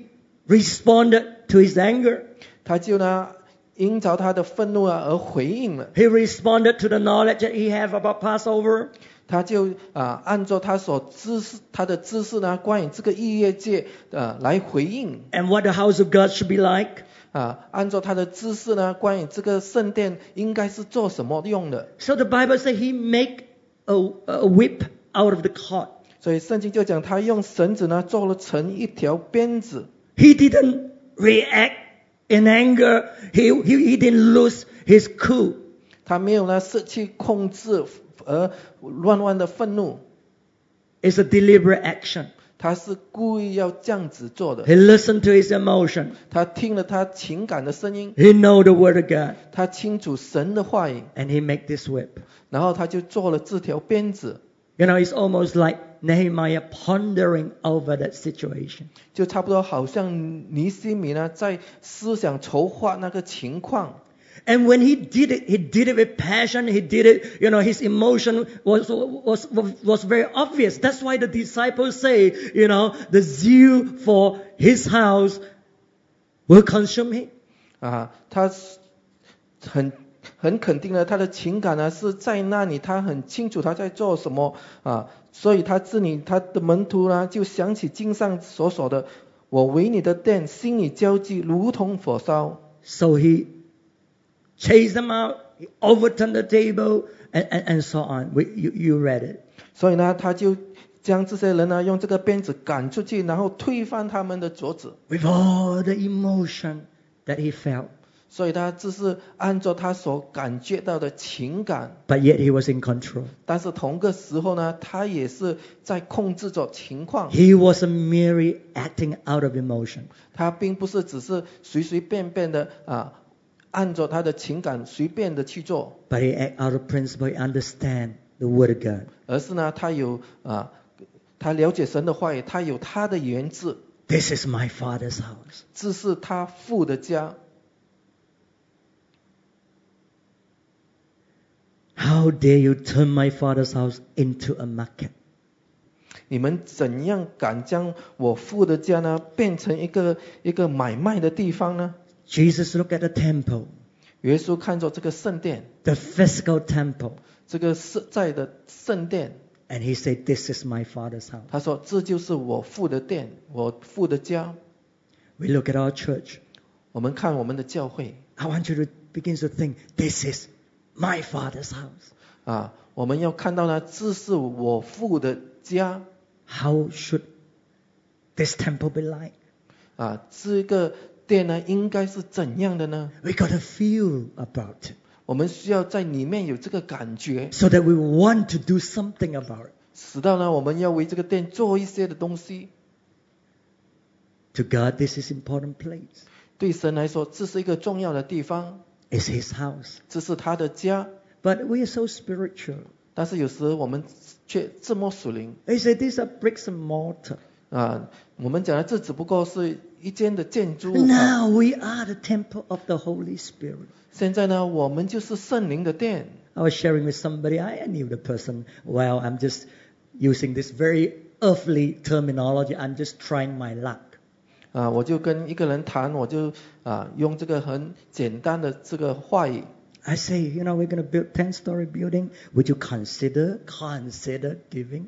S1: responded to his anger.
S2: 他就呢因着他的愤怒啊而回应了，
S1: He responded to the knowledge that he have about Passover.
S2: 他就啊、按照他所知识他的知识呢关于这个异业界呃来回应。
S1: and what the house of God should be like.
S2: 啊，按照他的知识呢，关于这个圣殿应该是做什么用的
S1: ，So the Bible says he make a, a whip out of the cord.
S2: 所以圣经就讲他用绳子呢做了成一条鞭子
S1: ，He didn't react in anger. He, he, he didn't lose his cool.
S2: 他没有呢失去控制而乱乱的愤怒
S1: ，It's a deliberate action.
S2: 他是故意要这样子做的。
S1: He listened to his emotion.
S2: 他听了他情感的声音
S1: ，He know the word of God.
S2: 他清楚神的话语
S1: ，And he make this whip.
S2: 然后他就做了这条鞭子
S1: ，You know, it's almost like Nehemiah pondering over that situation.
S2: 就差不多好像尼西米呢在思想筹划那个情况。
S1: And when he did it, he did it with passion. He did it, you know, his emotion was, was, was, was very obvious. That's why the disciples say, you know, the zeal for his house will consume him.
S2: 啊，他是很很肯定的，他的情感呢是在那里，他很清楚他在做什么啊，所以他这里他的门徒呢就想起经上所说的：“我为你的殿心里焦急，如同火烧。
S1: So he chased them out, he overturned the table, and, and, and so on. We, you, you read it.
S2: ”所以呢，他就将这些人呢用这个鞭子赶出去，然后推翻他们的桌子。
S1: With all the emotion that he felt.
S2: 所以他只是按照他所感觉到的情感，
S1: But yet he was in control.
S2: 但是同个时候呢，他也是在控制着情况。
S1: He wasn't merely acting out of emotion.
S2: 他并不是只是随随便便的啊， 按照他的情感随便的去做
S1: ，But he act out of principle. Understand the word of God.
S2: 而是呢，他有啊，他了解神的话语，他有他的原则
S1: ，This is my father's house.
S2: 这是他父的家。
S1: How dare you turn my father's house into a market?
S2: 你们怎样敢将我父的家呢变成一个一个买卖的地方呢？
S1: Jesus looked at the temple,
S2: 耶稣看着这个圣殿，
S1: the physical temple,
S2: 这个实在的圣殿，
S1: and he said, This is my father's house.
S2: 他说这就是我父的殿，我父的家。
S1: We look at our church.
S2: 我们看我们的教会
S1: I want you to begin to think, This is my father's house.
S2: 啊，我们要看到呢，这是我父的家。
S1: How should this temple be like?
S2: 啊，这个 殿呢，应该是怎样的呢？
S1: We got to feel about it
S2: 我们需要在里面有这个感觉，
S1: so that we want to do something about it.
S2: 使到呢，我们要为这个殿做一些的东西，
S1: To God, this is important place.
S2: 对神来说，这是一个重要的地方，
S1: It's His house.
S2: 这是他的家。
S1: But we are so spiritual.
S2: 但是有时我们却这么属灵
S1: They say these are bricks and mortar.
S2: 啊！我们讲的这只不过是一间的建筑物。啊
S1: Now we are the temple of the Holy Spirit.
S2: 现在呢，我们就是圣灵的殿。
S1: I was sharing with somebody, I knew the person well. I'm just using this very earthly terminology. I'm just trying my luck.
S2: 啊，我就跟一个人谈，我就啊用这个很简单的这个话语
S1: I say, you know, we're going to build 10 story building. Would you consider, consider giving?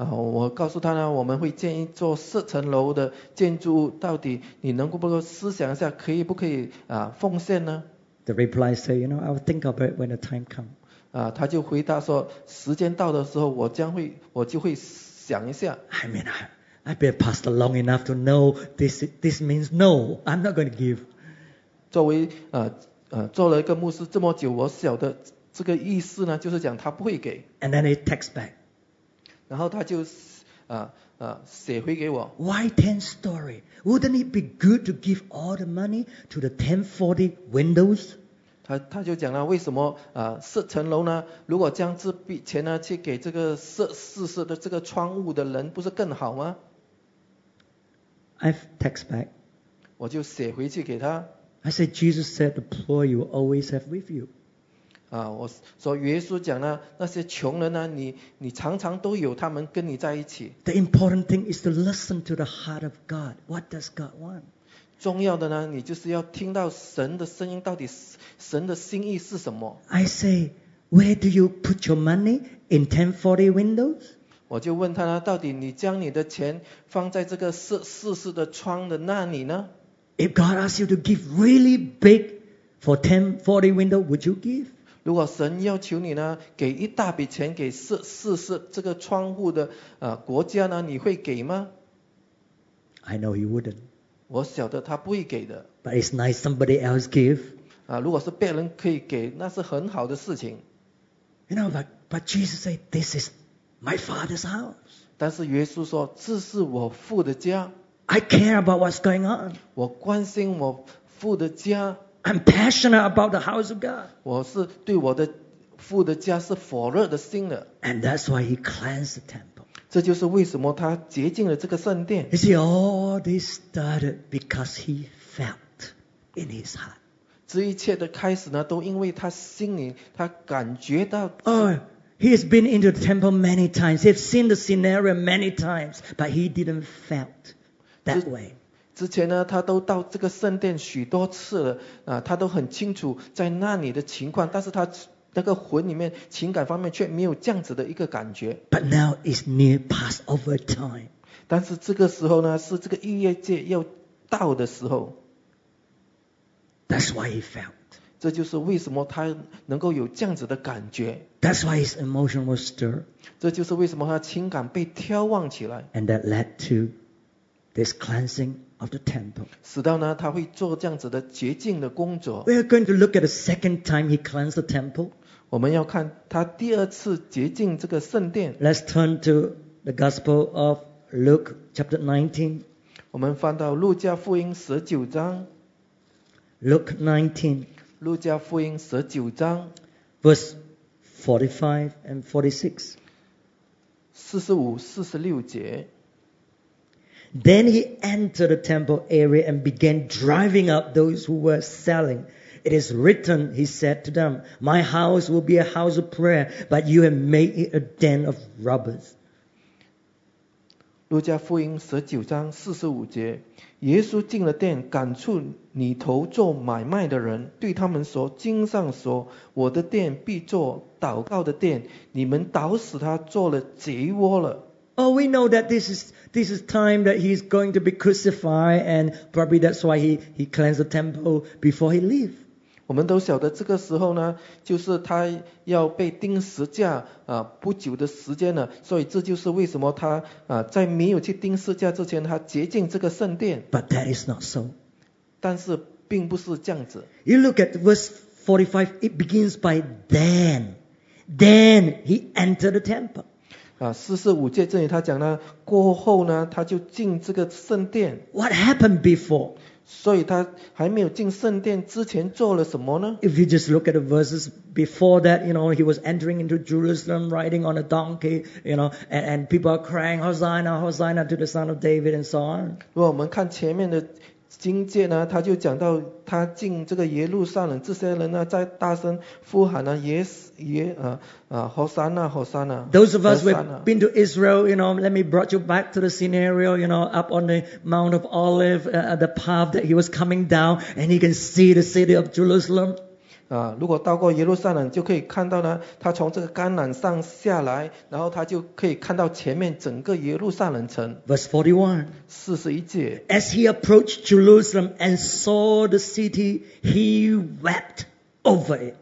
S2: 啊，我告诉他呢，我们会建议做四层楼的建筑物，到底你能够不能思想一下，可以不可以啊奉献呢
S1: ？The reply say, you know, I'll think about it when the time comes.
S2: 啊，他就回答说，时间到的时候，我将会我就会想一下。
S1: I mean, I, I've been pastor long enough to know this, this means no, I'm not going to give.
S2: 作为呃呃做了一个牧师这么久，我晓得这个意思呢，就是讲他不会给
S1: ，And then he texts back,
S2: 然后他就啊啊写回给我
S1: ，why ten story? Wouldn't it be good to give all the money to the ten forty windows?
S2: 他他就讲了为什么啊四层楼呢？如果将这笔钱呢去给这个设四室的这个窗户的人，不是更好吗
S1: ？I've text back.
S2: 我就写回去给他
S1: I said, Jesus said the poor you always have with you.
S2: 啊，我说耶稣讲呢，那些穷人呢，你你常常都有他们跟你在一起。
S1: The important thing is to listen to the heart of God. What does God want?
S2: 重要的呢，你就是要听到神的声音，到底神的心意是什么？
S1: I say, where do you put your money? In 1040 windows?
S2: 我就问他呢，到底你将你的钱放在这个四四室的窗的那里呢？
S1: If God asks you to give really big for 1040 window, would you give?
S2: 如果神要求你呢，给一大笔钱给四四室这个窗户的呃国家呢，你会给吗
S1: ？I know he wouldn't.
S2: 我晓得他不会给的
S1: But it's nice somebody else give.
S2: 啊。如果是别人可以给，那是很好的事情。
S1: You know, but, but Jesus said, this is my father's house.
S2: 但是耶稣说，这是我父的家
S1: ，I care about what's going on.
S2: 我关心我父的家，
S1: I'm passionate about the house of God.
S2: 我是对我的父的家是火热的心的。
S1: And that's why he cleansed the temple.
S2: 这就是为什么他洁净了这个圣殿。
S1: You see, all this started because he felt in his heart.
S2: 这一切的开始呢，都因为他心里他感觉到
S1: Oh, he has been into the temple many times. He's seen the scenario many times, but he didn't felt that way.
S2: 之前呢，他都到这个圣殿许多次了啊，他都很清楚在那里的情况，但是他那个魂里面情感方面却没有这样子的一个感觉。
S1: But now it's near Passover time.
S2: 但是这个时候呢，是这个逾越节要到的时候，
S1: That's why he felt.
S2: 这就是为什么他能够有这样子的感觉，
S1: That's why his emotion was stirred.
S2: 这就是为什么他情感被挑旺起来，
S1: And that led to this cleansing of the temple.
S2: 使到呢他会做这样子的洁净的工作。
S1: We are going to look at the second time he cleansed the temple.
S2: 我们要看他第二次洁净这个圣殿。
S1: Let's turn to the Gospel of Luke, chapter 19.
S2: 我们翻到路加福音十九章，
S1: Luke 19,
S2: 路加福音十九章
S1: verse 45 and 46.
S2: 四十五、四十六节。
S1: Then he entered the temple area and began driving out those who were selling. It is written, he said to them, My house will be a house of prayer, but you have made it a den of robbers.
S2: 路加福音十九章四十五节，耶稣进了店，赶出里头做买卖的人，对他们说：“经上说，我的店必做祷告的店，你们捣死他，做了贼窝了。” ”
S1: Oh, we know that this is this is time that he's going to be crucified, and probably that's why he, he cleansed the temple before he leave.
S2: 我们都晓得这个时候呢，就是他要被钉十架啊，不久的时间了，所以这就是为什么他啊，在没有去钉十架之前，他洁净这个圣殿。
S1: But that is not so.
S2: 但是并不是这样子。
S1: You look at verse 45, it begins by then. Then he entered the temple.
S2: 啊，四十五节这里他讲呢，过后呢，他就进这个圣殿
S1: ，What happened before?
S2: 所以他还没有进圣殿之前做了什么呢
S1: ？If you just look at the verses before that, you know, he was entering into Jerusalem riding on a donkey, you know, and, and people are crying, Hosanna, Hosanna to the son of David and so on.
S2: 如果我们看前面的 经节呢，他就讲到他进这个耶路撒冷，这些人呢在大声呼喊呢，耶耶啊啊，和山呐，和山呐。
S1: Those of us who
S2: 和散
S1: have
S2: 呐
S1: been to Israel, you know, let me brought you back to the scenario, you know, up on the Mount of Olive, uh, the path that he was coming down, and he can see the city of Jerusalem.
S2: 啊，如果到过耶路撒冷，就可以看到呢，他从这个橄榄上下来，然后他就可以看到前面整个耶路撒冷城。
S1: Verse 41.
S2: 四十一节
S1: ，As he approached Jerusalem and saw the city, he wept over it.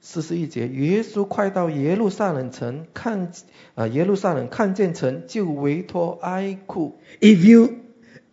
S2: 四十一节，耶稣快到耶路撒冷城，看啊耶路撒冷看见城，就委托哀哭。
S1: If you,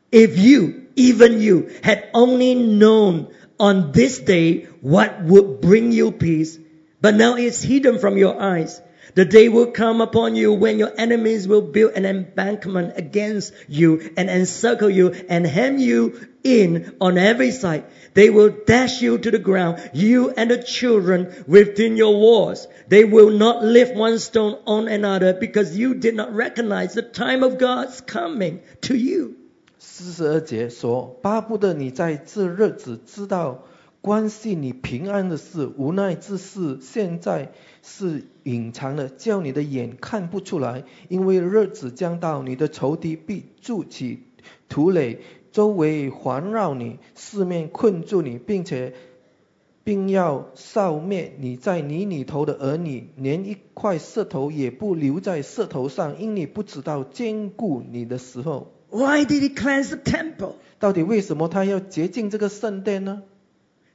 S1: if you, even you, had only known on this day what would bring you peace, but now it's hidden from your eyes. The day will come upon you when your enemies will build an embankment against you and encircle you and hem you in on every side. They will dash you to the ground, you and the children within your walls. They will not lift one stone on another because you did not recognize the time of God's coming to you.
S2: 四十二节说：巴不得你在这日子知道关系你平安的事，无奈之事现在是隐藏的，叫你的眼看不出来。因为日子将到，你的仇敌必筑起土垒，周围环绕你，四面困住你，并且并要扫灭你在泥里头的儿女，连一块石头也不留在石头上，因你不知道坚固你的时候。
S1: Why did he cleanse the temple?
S2: 到底为什么他要洁净这个圣殿呢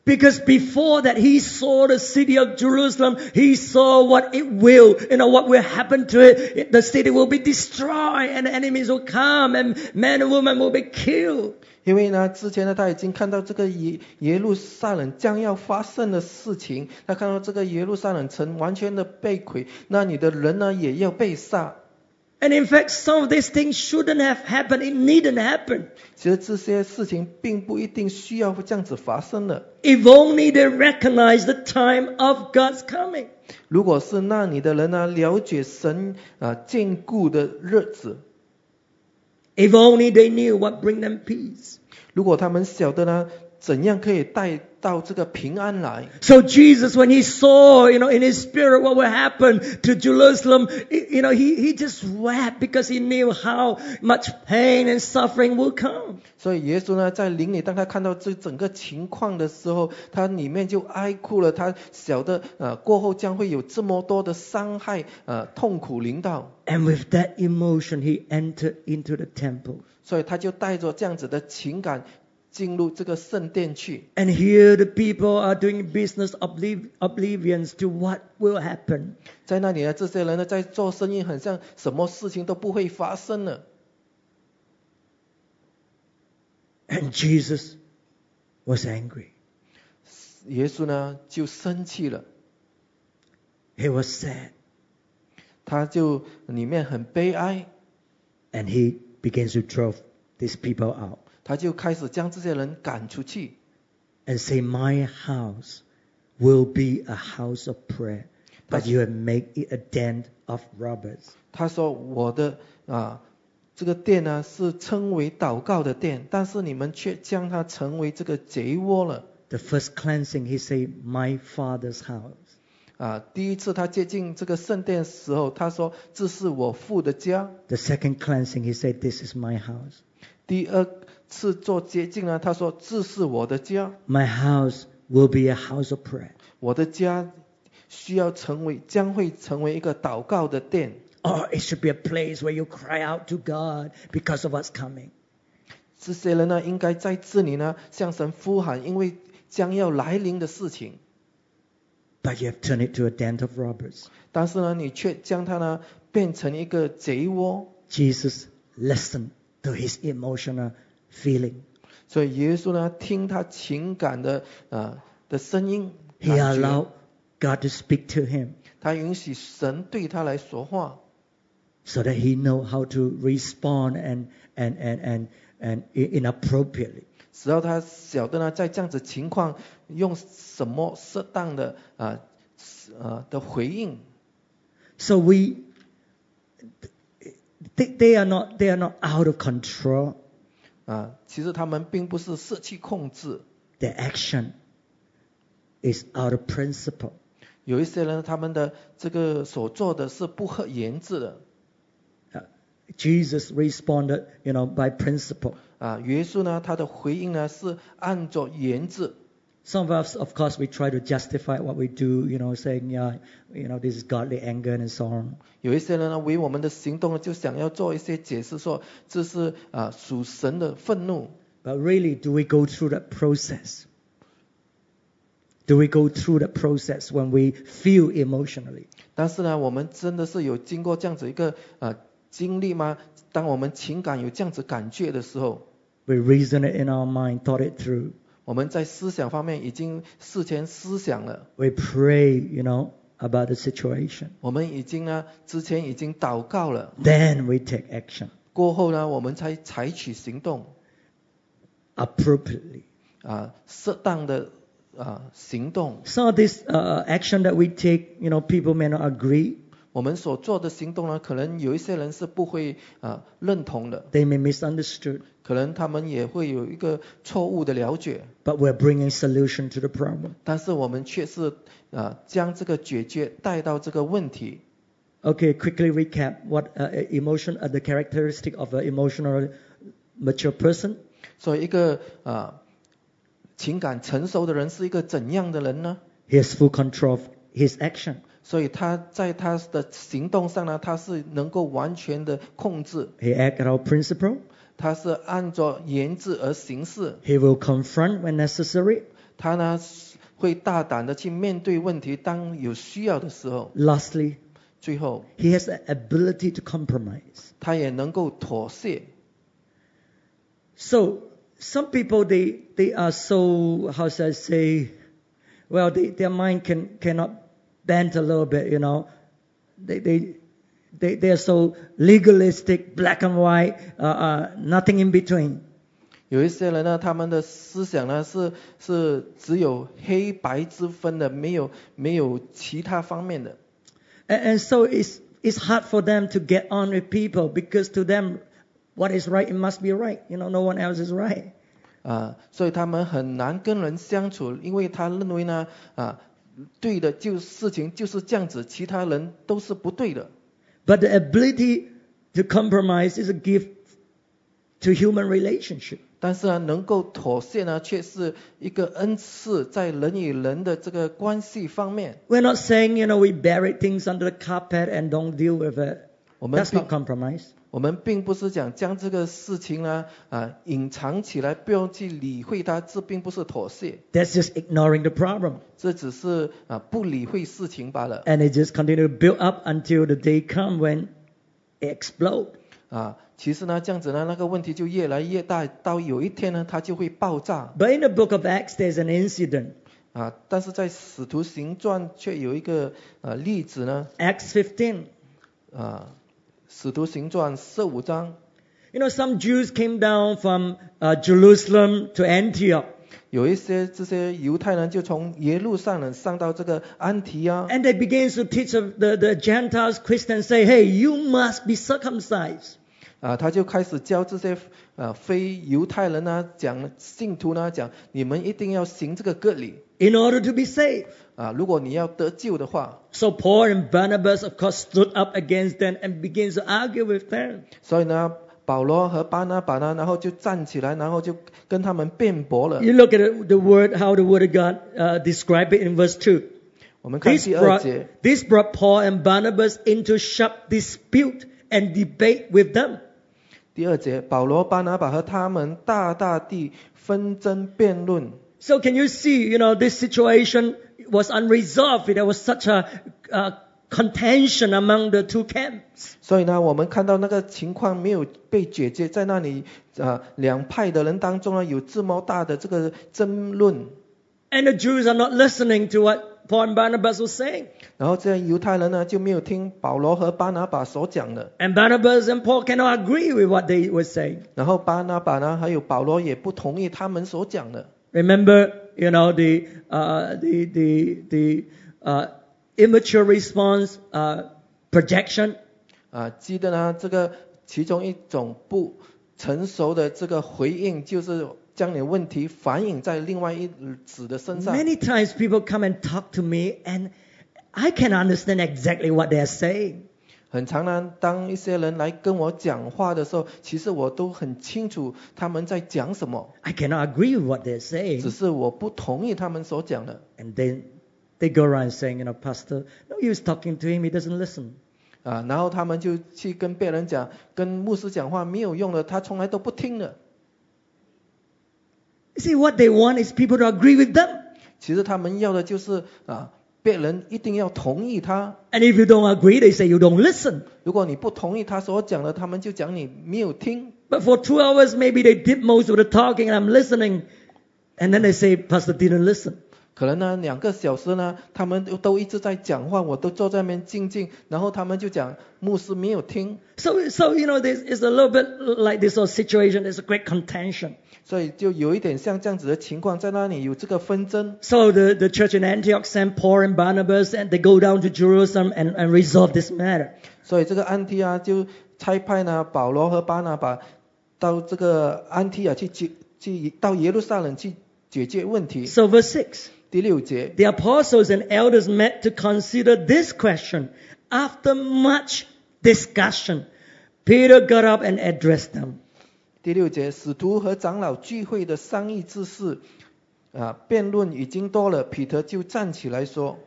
S1: ？Because before that, he saw the city of Jerusalem. He saw what it will, you know, what will happen to it. The city will be destroyed and enemies will come and men and women will be killed.
S2: 因为呢，之前呢，他已经看到这个耶耶路撒冷将要发生的事情，他看到这个耶路撒冷城完全的被毁，那你的人呢也要被杀。
S1: And in fact, some of these things shouldn't have happened. It needn't happen.
S2: 其实这些事情并不一定需要这样子发生的。
S1: If only they recognized the time of God's coming.
S2: 如果是那你的人呢，了解神啊坚固的日子，
S1: If only they knew what bring them peace.
S2: 如果他们晓得呢， 怎样可以带到这个平安来。
S1: So Jesus, when he saw, you know, in his spirit what would happen to Jerusalem, you know, he, he just wept because he knew how much pain and suffering would come.
S2: 所以耶稣呢，在灵里，当他看到这整个情况的时候，他里面就哀哭了。他晓得，呃，过后将会有这么多的伤害，呃，痛苦临到
S1: ，And with that emotion, he entered into the temple.
S2: 所以他就带着这样子的情感进入这个圣殿去。
S1: And here the people are doing business obliv- oblivious to what will happen.
S2: 在那里呢，这些人呢，在做生意，很像什么事情都不会发生了。
S1: And Jesus was angry.
S2: 耶稣呢，就生气了，
S1: He was sad.
S2: 他就里面很悲哀，
S1: And he begins to drive these people out
S2: 他就开始将这些人赶出去。
S1: and say, My house will be a house of prayer, but you have made it a den of robbers.
S2: 他说：“我的啊，这个殿呢是称为祷告的殿，但是你们却将它成为这个贼窝了。
S1: The first cleansing, he said, My father's house.
S2: 啊，第一次他接近这个圣殿的时候，他说：这是我父的家。
S1: The second cleansing, he said, This is my house.
S2: 第二次做接近呢，他说：这是我的家
S1: ，My house will be a house of prayer.
S2: 我的家需要成为，将会成为一个祷告的殿。
S1: Or it should be a place where you cry out to God because of what's coming.
S2: 这些人呢，应该在这里呢向神呼喊，因为将要来临的事情。
S1: But you have turned it to a den of robbers.
S2: 但是呢，你却将它呢变成一个贼窝。
S1: Jesus listened to his emotional feeling.
S2: 所以耶稣呢，听他情感的呃的声音，
S1: He
S2: 感觉
S1: allowed God to speak to him.
S2: 他允许神对他来说话。
S1: so that he know how to respond and and and and and i- inappropriately.
S2: 使到他晓得呢，在这样子情况用什么适当的啊呃的回应
S1: So we they, they are not they are not out of control.
S2: 啊，其实他们并不是失去控制
S1: ，Their action is out of principle.
S2: 有一些人他们的这个所做的是不合言制的
S1: Uh, Jesus responded, you know, by principle.
S2: 啊。耶稣呢，他的回应呢是按照言制
S1: Some of us, of course, we try to justify what we do, you know, saying, yeah, you know, this is godly anger and so on.
S2: 有一些人呢，为我们的行动呢，就想要做一些解释，说这是啊属神的愤怒。
S1: But really, do we go through that process? Do we go through that process when we feel emotionally?
S2: 但是呢，我们真的是有经过这样子一个啊经历吗？当我们情感有这样子感觉的时候，
S1: We reason it in our mind, thought it through.
S2: 我们在思想方面已经事前思想了
S1: ，We pray, you know, about the situation.
S2: 我们已经呢之前已经祷告了
S1: ，Then we take action
S2: 过后呢，我们才采取行动
S1: appropriately.
S2: 啊，适当的啊行动。
S1: Some of this uh, action that we take, you know, people may not agree.
S2: 我们所做的行动呢，可能有一些人是不会啊认同的
S1: ，They may misunderstood.
S2: 可能他们也会有一个错误的了解
S1: ，But we're bringing solution to the problem.
S2: 但是我们却是啊将这个解决带到这个问题。
S1: Okay, quickly recap what uh, emotion, uh, the characteristic of an emotional mature person.
S2: 所以一个啊情感成熟的人是一个怎样的人呢
S1: ？He has full control of his action.
S2: 所以他在他的行动上呢，他是能够完全的控制，
S1: He act out principle.
S2: 他是按照言志而行事，
S1: He will confront when necessary.
S2: 他呢会大胆的去面对问题，当有需要的时候，
S1: Lastly,
S2: 最后
S1: he has the ability to compromise.
S2: 他也能够妥协。
S1: So some people they they are so how should I say, well they, their mind can cannot bend a little bit, you know. They they they they are so legalistic, black and white, uh, uh, nothing in between.
S2: 有一些人呢，他们的思想呢是是只有黑白之分的，没有没有其他方面的。
S1: And, and so it's it's hard for them to get on with people because to them what is right it must be right. You know, no one else is right.
S2: 啊，所以他们很难跟人相处，因为他认为呢，啊， 对的就事情就是这样子，其他人都是不对的。
S1: But the ability to compromise is a gift to human relationship.
S2: 但是呢，能够妥协呢，却是一个恩赐，在人与人的这个关系方面。
S1: We're not saying, you know, we bury things under the carpet and don't deal with it.
S2: 我们
S1: That's not compromise.
S2: 我们并不是讲将这个事情呢啊隐藏起来，不用去理会它，这并不是妥协
S1: ，That's just ignoring the problem.
S2: 这只是啊不理会事情罢了
S1: And it just continue to build up until the day come when it explode.
S2: 啊。其实呢，这样子呢，那个问题就越来越大，到有一天呢，它就会爆炸
S1: But in the book of Acts, there's an incident.
S2: 啊。但是在使徒行传却有一个啊例子呢
S1: Acts 15.
S2: 啊，使徒行传十五章
S1: You know, some Jews came down from uh, Jerusalem to Antioch.
S2: 有一些这些犹太人就从耶路撒冷上到这个安提啊
S1: And they began to teach the, the Gentiles, Christians, say, hey, you must be circumcised.
S2: 啊，他就开始教这些啊非犹太人呢，讲信徒呢讲，你们一定要行这个割礼
S1: in order to be saved.
S2: 啊，如果你要得救的话，
S1: So Paul and Barnabas, of course, stood up against them and began to argue with them.
S2: 所以呢，保罗和巴拿巴呢，然后就站起来，然后就跟他们辩驳了。
S1: You look at it, the word, how the word of God uh, describe it in verse 2.
S2: 我们看
S1: This
S2: 第二
S1: brought,
S2: 节，
S1: this brought Paul and Barnabas into sharp dispute and debate with them.
S2: 第二节，保罗、巴拿巴和他们大大地纷争辩论。
S1: So can you see, you know, this situation was unresolved. There was such a uh, contention among the two camps.
S2: 所以呢，我们看到那个情况没有被解决，在那里啊、两派的人当中呢，有这么大的这个争论。
S1: And the Jews are not listening to what Paul and Barnabas were saying.
S2: 然后这些犹太人呢就没有听保罗和巴拿巴所讲的
S1: ，And Barnabas and Paul cannot agree with what they were saying.
S2: 然后巴拿巴呢还有保罗也不同意他们所讲的。
S1: Remember, you know, the, uh, the, the, the uh, immature response uh, projection.
S2: 啊，记得呢，这个其中一种不成熟的这个回应，就是将你的问题反映在另外一子的身上。
S1: Many times people come and talk to me and I can understand exactly what they're saying.
S2: 很常呢，当一些人来跟我讲话的时候，其实我都很清楚他们在讲什么
S1: ，I cannot agree with what they're saying.
S2: 只是我不同意他们所讲的。
S1: And then they go around saying, you know, Pastor, no use talking to him, he doesn't listen.
S2: 啊，然后他们就去跟别人讲，跟牧师讲话没有用的，他从来都不听的。
S1: You see, what they want is people to agree with them.
S2: 其实他们要的就是啊，别人一定要同意他。
S1: And if you don't agree, they say you don't listen.
S2: 如果你不同意他所讲的，他们就讲你没有听。
S1: But for two hours, maybe they did most of the talking and I'm listening. And then they say, Pastor didn't listen.
S2: 可能呢，两个小时呢，他们都都一直在讲话，我都坐在那边静静，然后他们就讲牧师没有听，
S1: So, so you know, this is a little bit like this sort of situation. There's a great contention.
S2: 所以就有一点像这样子的情况，在那里有这个纷争。
S1: So the, the church in Antioch sent Paul and Barnabas and they go down to Jerusalem and, and resolve this matter.
S2: 所以这个安提阿就差派呢保罗和巴拿巴到这个安提亚去解去到耶路撒冷去解决问题。
S1: So verse 6.
S2: 第六节，
S1: The apostles and elders met to consider this question. After much discussion, Peter got up and addressed them.
S2: 第六节，使徒和长老聚会的商议之事，啊，辩论已经多了，彼得就站起来说，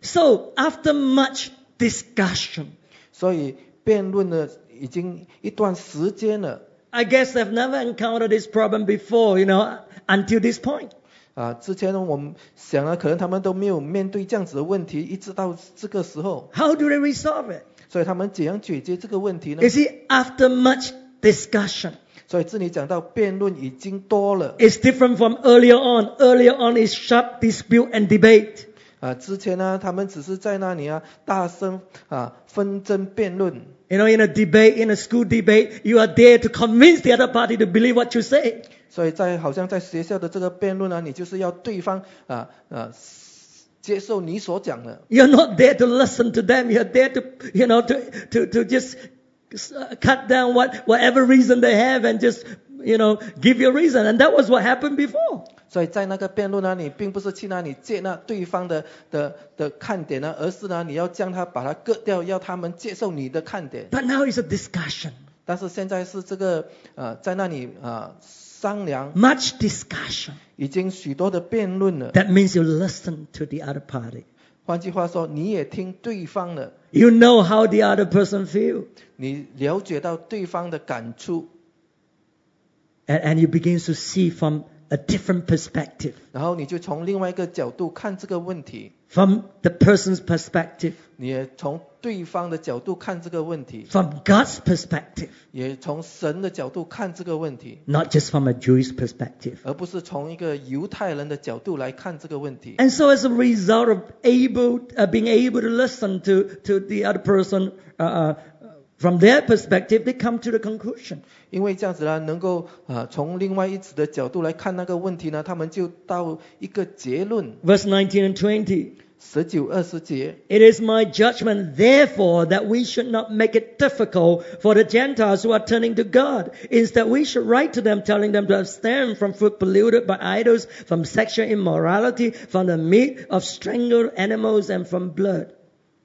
S1: So after much discussion,
S2: 所以辩论呢已经一段时间了。
S1: I guess I've never encountered this problem before, you know, until this point.
S2: 啊，之前呢，我们想了，可能他们都没有面对这样子的问题，一直到这个时候
S1: ，How do they resolve it?
S2: 所以他们怎样解决这个问题呢
S1: You？see, after much discussion,
S2: 所以这里讲到辩论已经多了
S1: it's different from earlier on. Earlier on is sharp dispute and debate.
S2: 啊，之前呢，他们只是在那里啊大声啊纷争辩论
S1: You know, in a debate, in a school debate, you are there to convince the other party to believe what you say.
S2: 所以在好像在学校的这个辩论呢，你就是要对方啊啊接受你所讲的，
S1: You're not there to listen to them. You're there to, you know, to, to, to just uh, cut down what, whatever reason they have and just, you know, give you a reason. And that was what happened before.
S2: 所以在那个辩论呢，你并不是去那里接纳对方的的的看点呢，而是呢你要将他把它割掉，要他们接受你的看点。
S1: But now it's a discussion.
S2: 但是现在是这个呃在那里啊、商量，
S1: Much discussion.
S2: 已经许多的辩论了。
S1: That means you listen to the other party.
S2: 换句话说，你也听对方的，
S1: You know how the other person feel.
S2: 你了解到对方的感触，
S1: And, and you begin to see from a different perspective.
S2: 然后你就从另外一个角度看这个问题，
S1: From the person's perspective.
S2: 你也从对方的角度看这个问题，
S1: From God's perspective.
S2: 也从神的角度看这个问题，
S1: Not just from a Jewish perspective.
S2: 而不是从一个犹太人的角度来看这个问题。
S1: And so, as a result of able, uh, being able to listen to, to the other person uh, uh, from their perspective, they come to the conclusion.
S2: 因为这样子呢，能够啊从另外一子的角度来看那个问题呢，他们就到一个结论。
S1: Verse 19 and 20.
S2: 十九二十节，
S1: It is my judgment, therefore, that we should not make it difficult for the Gentiles who are turning to God. Instead, we should write to them, telling them to abstain from food polluted by idols, from sexual immorality, from the meat of strangled animals, and from blood.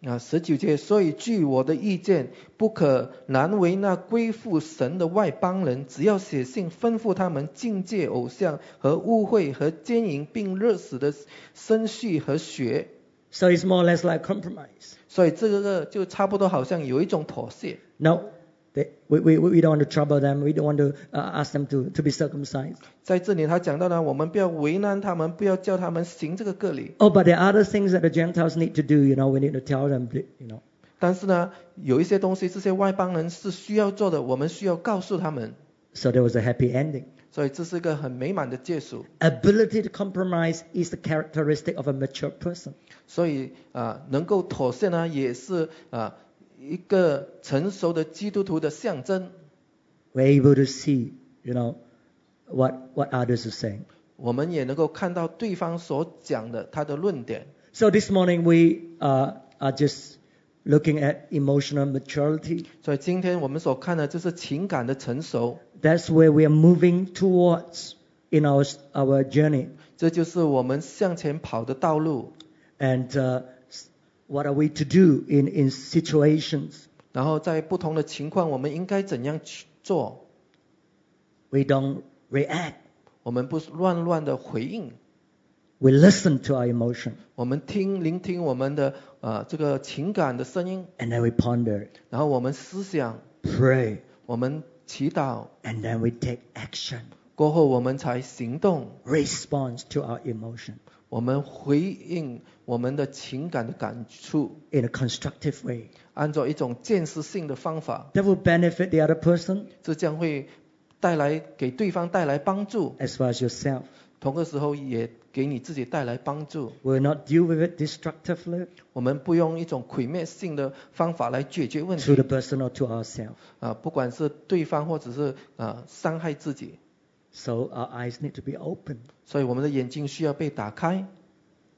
S2: 啊，十九节，所以据我的意见，不可难为那归附神的外邦人，只要写信吩咐他们境界偶像和污秽和奸淫，并热死的生畜和血。
S1: So it's more or less like compromise.
S2: 所以这个就差不多好像有一种妥协。
S1: No, we, we, we don't want to trouble them. We don't want to uh, ask them to, to be circumcised.
S2: 在这里他讲到呢，我们不要为难他们，不要叫他们行这个割礼。
S1: Oh, but there are other things that the Gentiles need to do. You know, we need to tell them, you know.
S2: 但是呢，有一些东西这些外邦人是需要做的，我们需要告诉他们。
S1: So there was a happy ending.
S2: 所以这是一个很美满的救赎。
S1: Ability to compromise is the characteristic of a mature person.
S2: 所以啊、能够妥协呢，也是啊、 一个成熟的基督徒的象征。
S1: We're able to see, you know, what, what others are saying.
S2: 我们也能够看到对方所讲的他的论点。
S1: So this morning we uh, are just looking at emotional maturity.
S2: 所以今天我们所看的就是情感的成熟
S1: ，That's where we are moving towards in our, our journey.
S2: 这就是我们向前跑的道路。
S1: And uh, what are we to do in, in situations?
S2: 然后在不同的情况，我们应该怎样去做
S1: ？We don't react.
S2: 我们不是乱乱的回应
S1: ，We listen to our emotion
S2: 我们听聆听我们的呃这个情感的声音
S1: ，and then we ponder,
S2: 然后我们思想
S1: ，pray,
S2: 我们祈祷
S1: ，and then we take action,
S2: 过后我们才行动
S1: ，response to our emotion
S2: 我们回应我们的情感的感触，
S1: in a constructive way.
S2: 按照一种建设性的方法，
S1: That will benefit the other person
S2: 这将会带来给对方带来帮助，
S1: as well as yourself.
S2: 同个时候也给你自己带来帮助。
S1: We will not deal with it destructively
S2: 我们不用一种毁灭性的方法来解决问
S1: to the
S2: 题
S1: person or to ourselves.
S2: 啊，不管是对方或者是啊伤害自己，
S1: So our eyes need to be open
S2: 所以我们的眼睛需要被打开，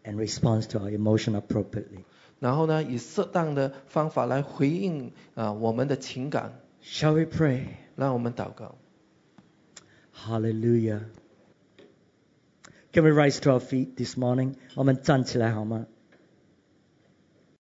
S1: and respond to our emotion appropriately.
S2: 然后呢，以适当的方法来回应啊我们的情感。
S1: Shall we pray?
S2: 让我们祷告。
S1: Hallelujah. Can we rise to our feet this morning? 我们站起来好吗？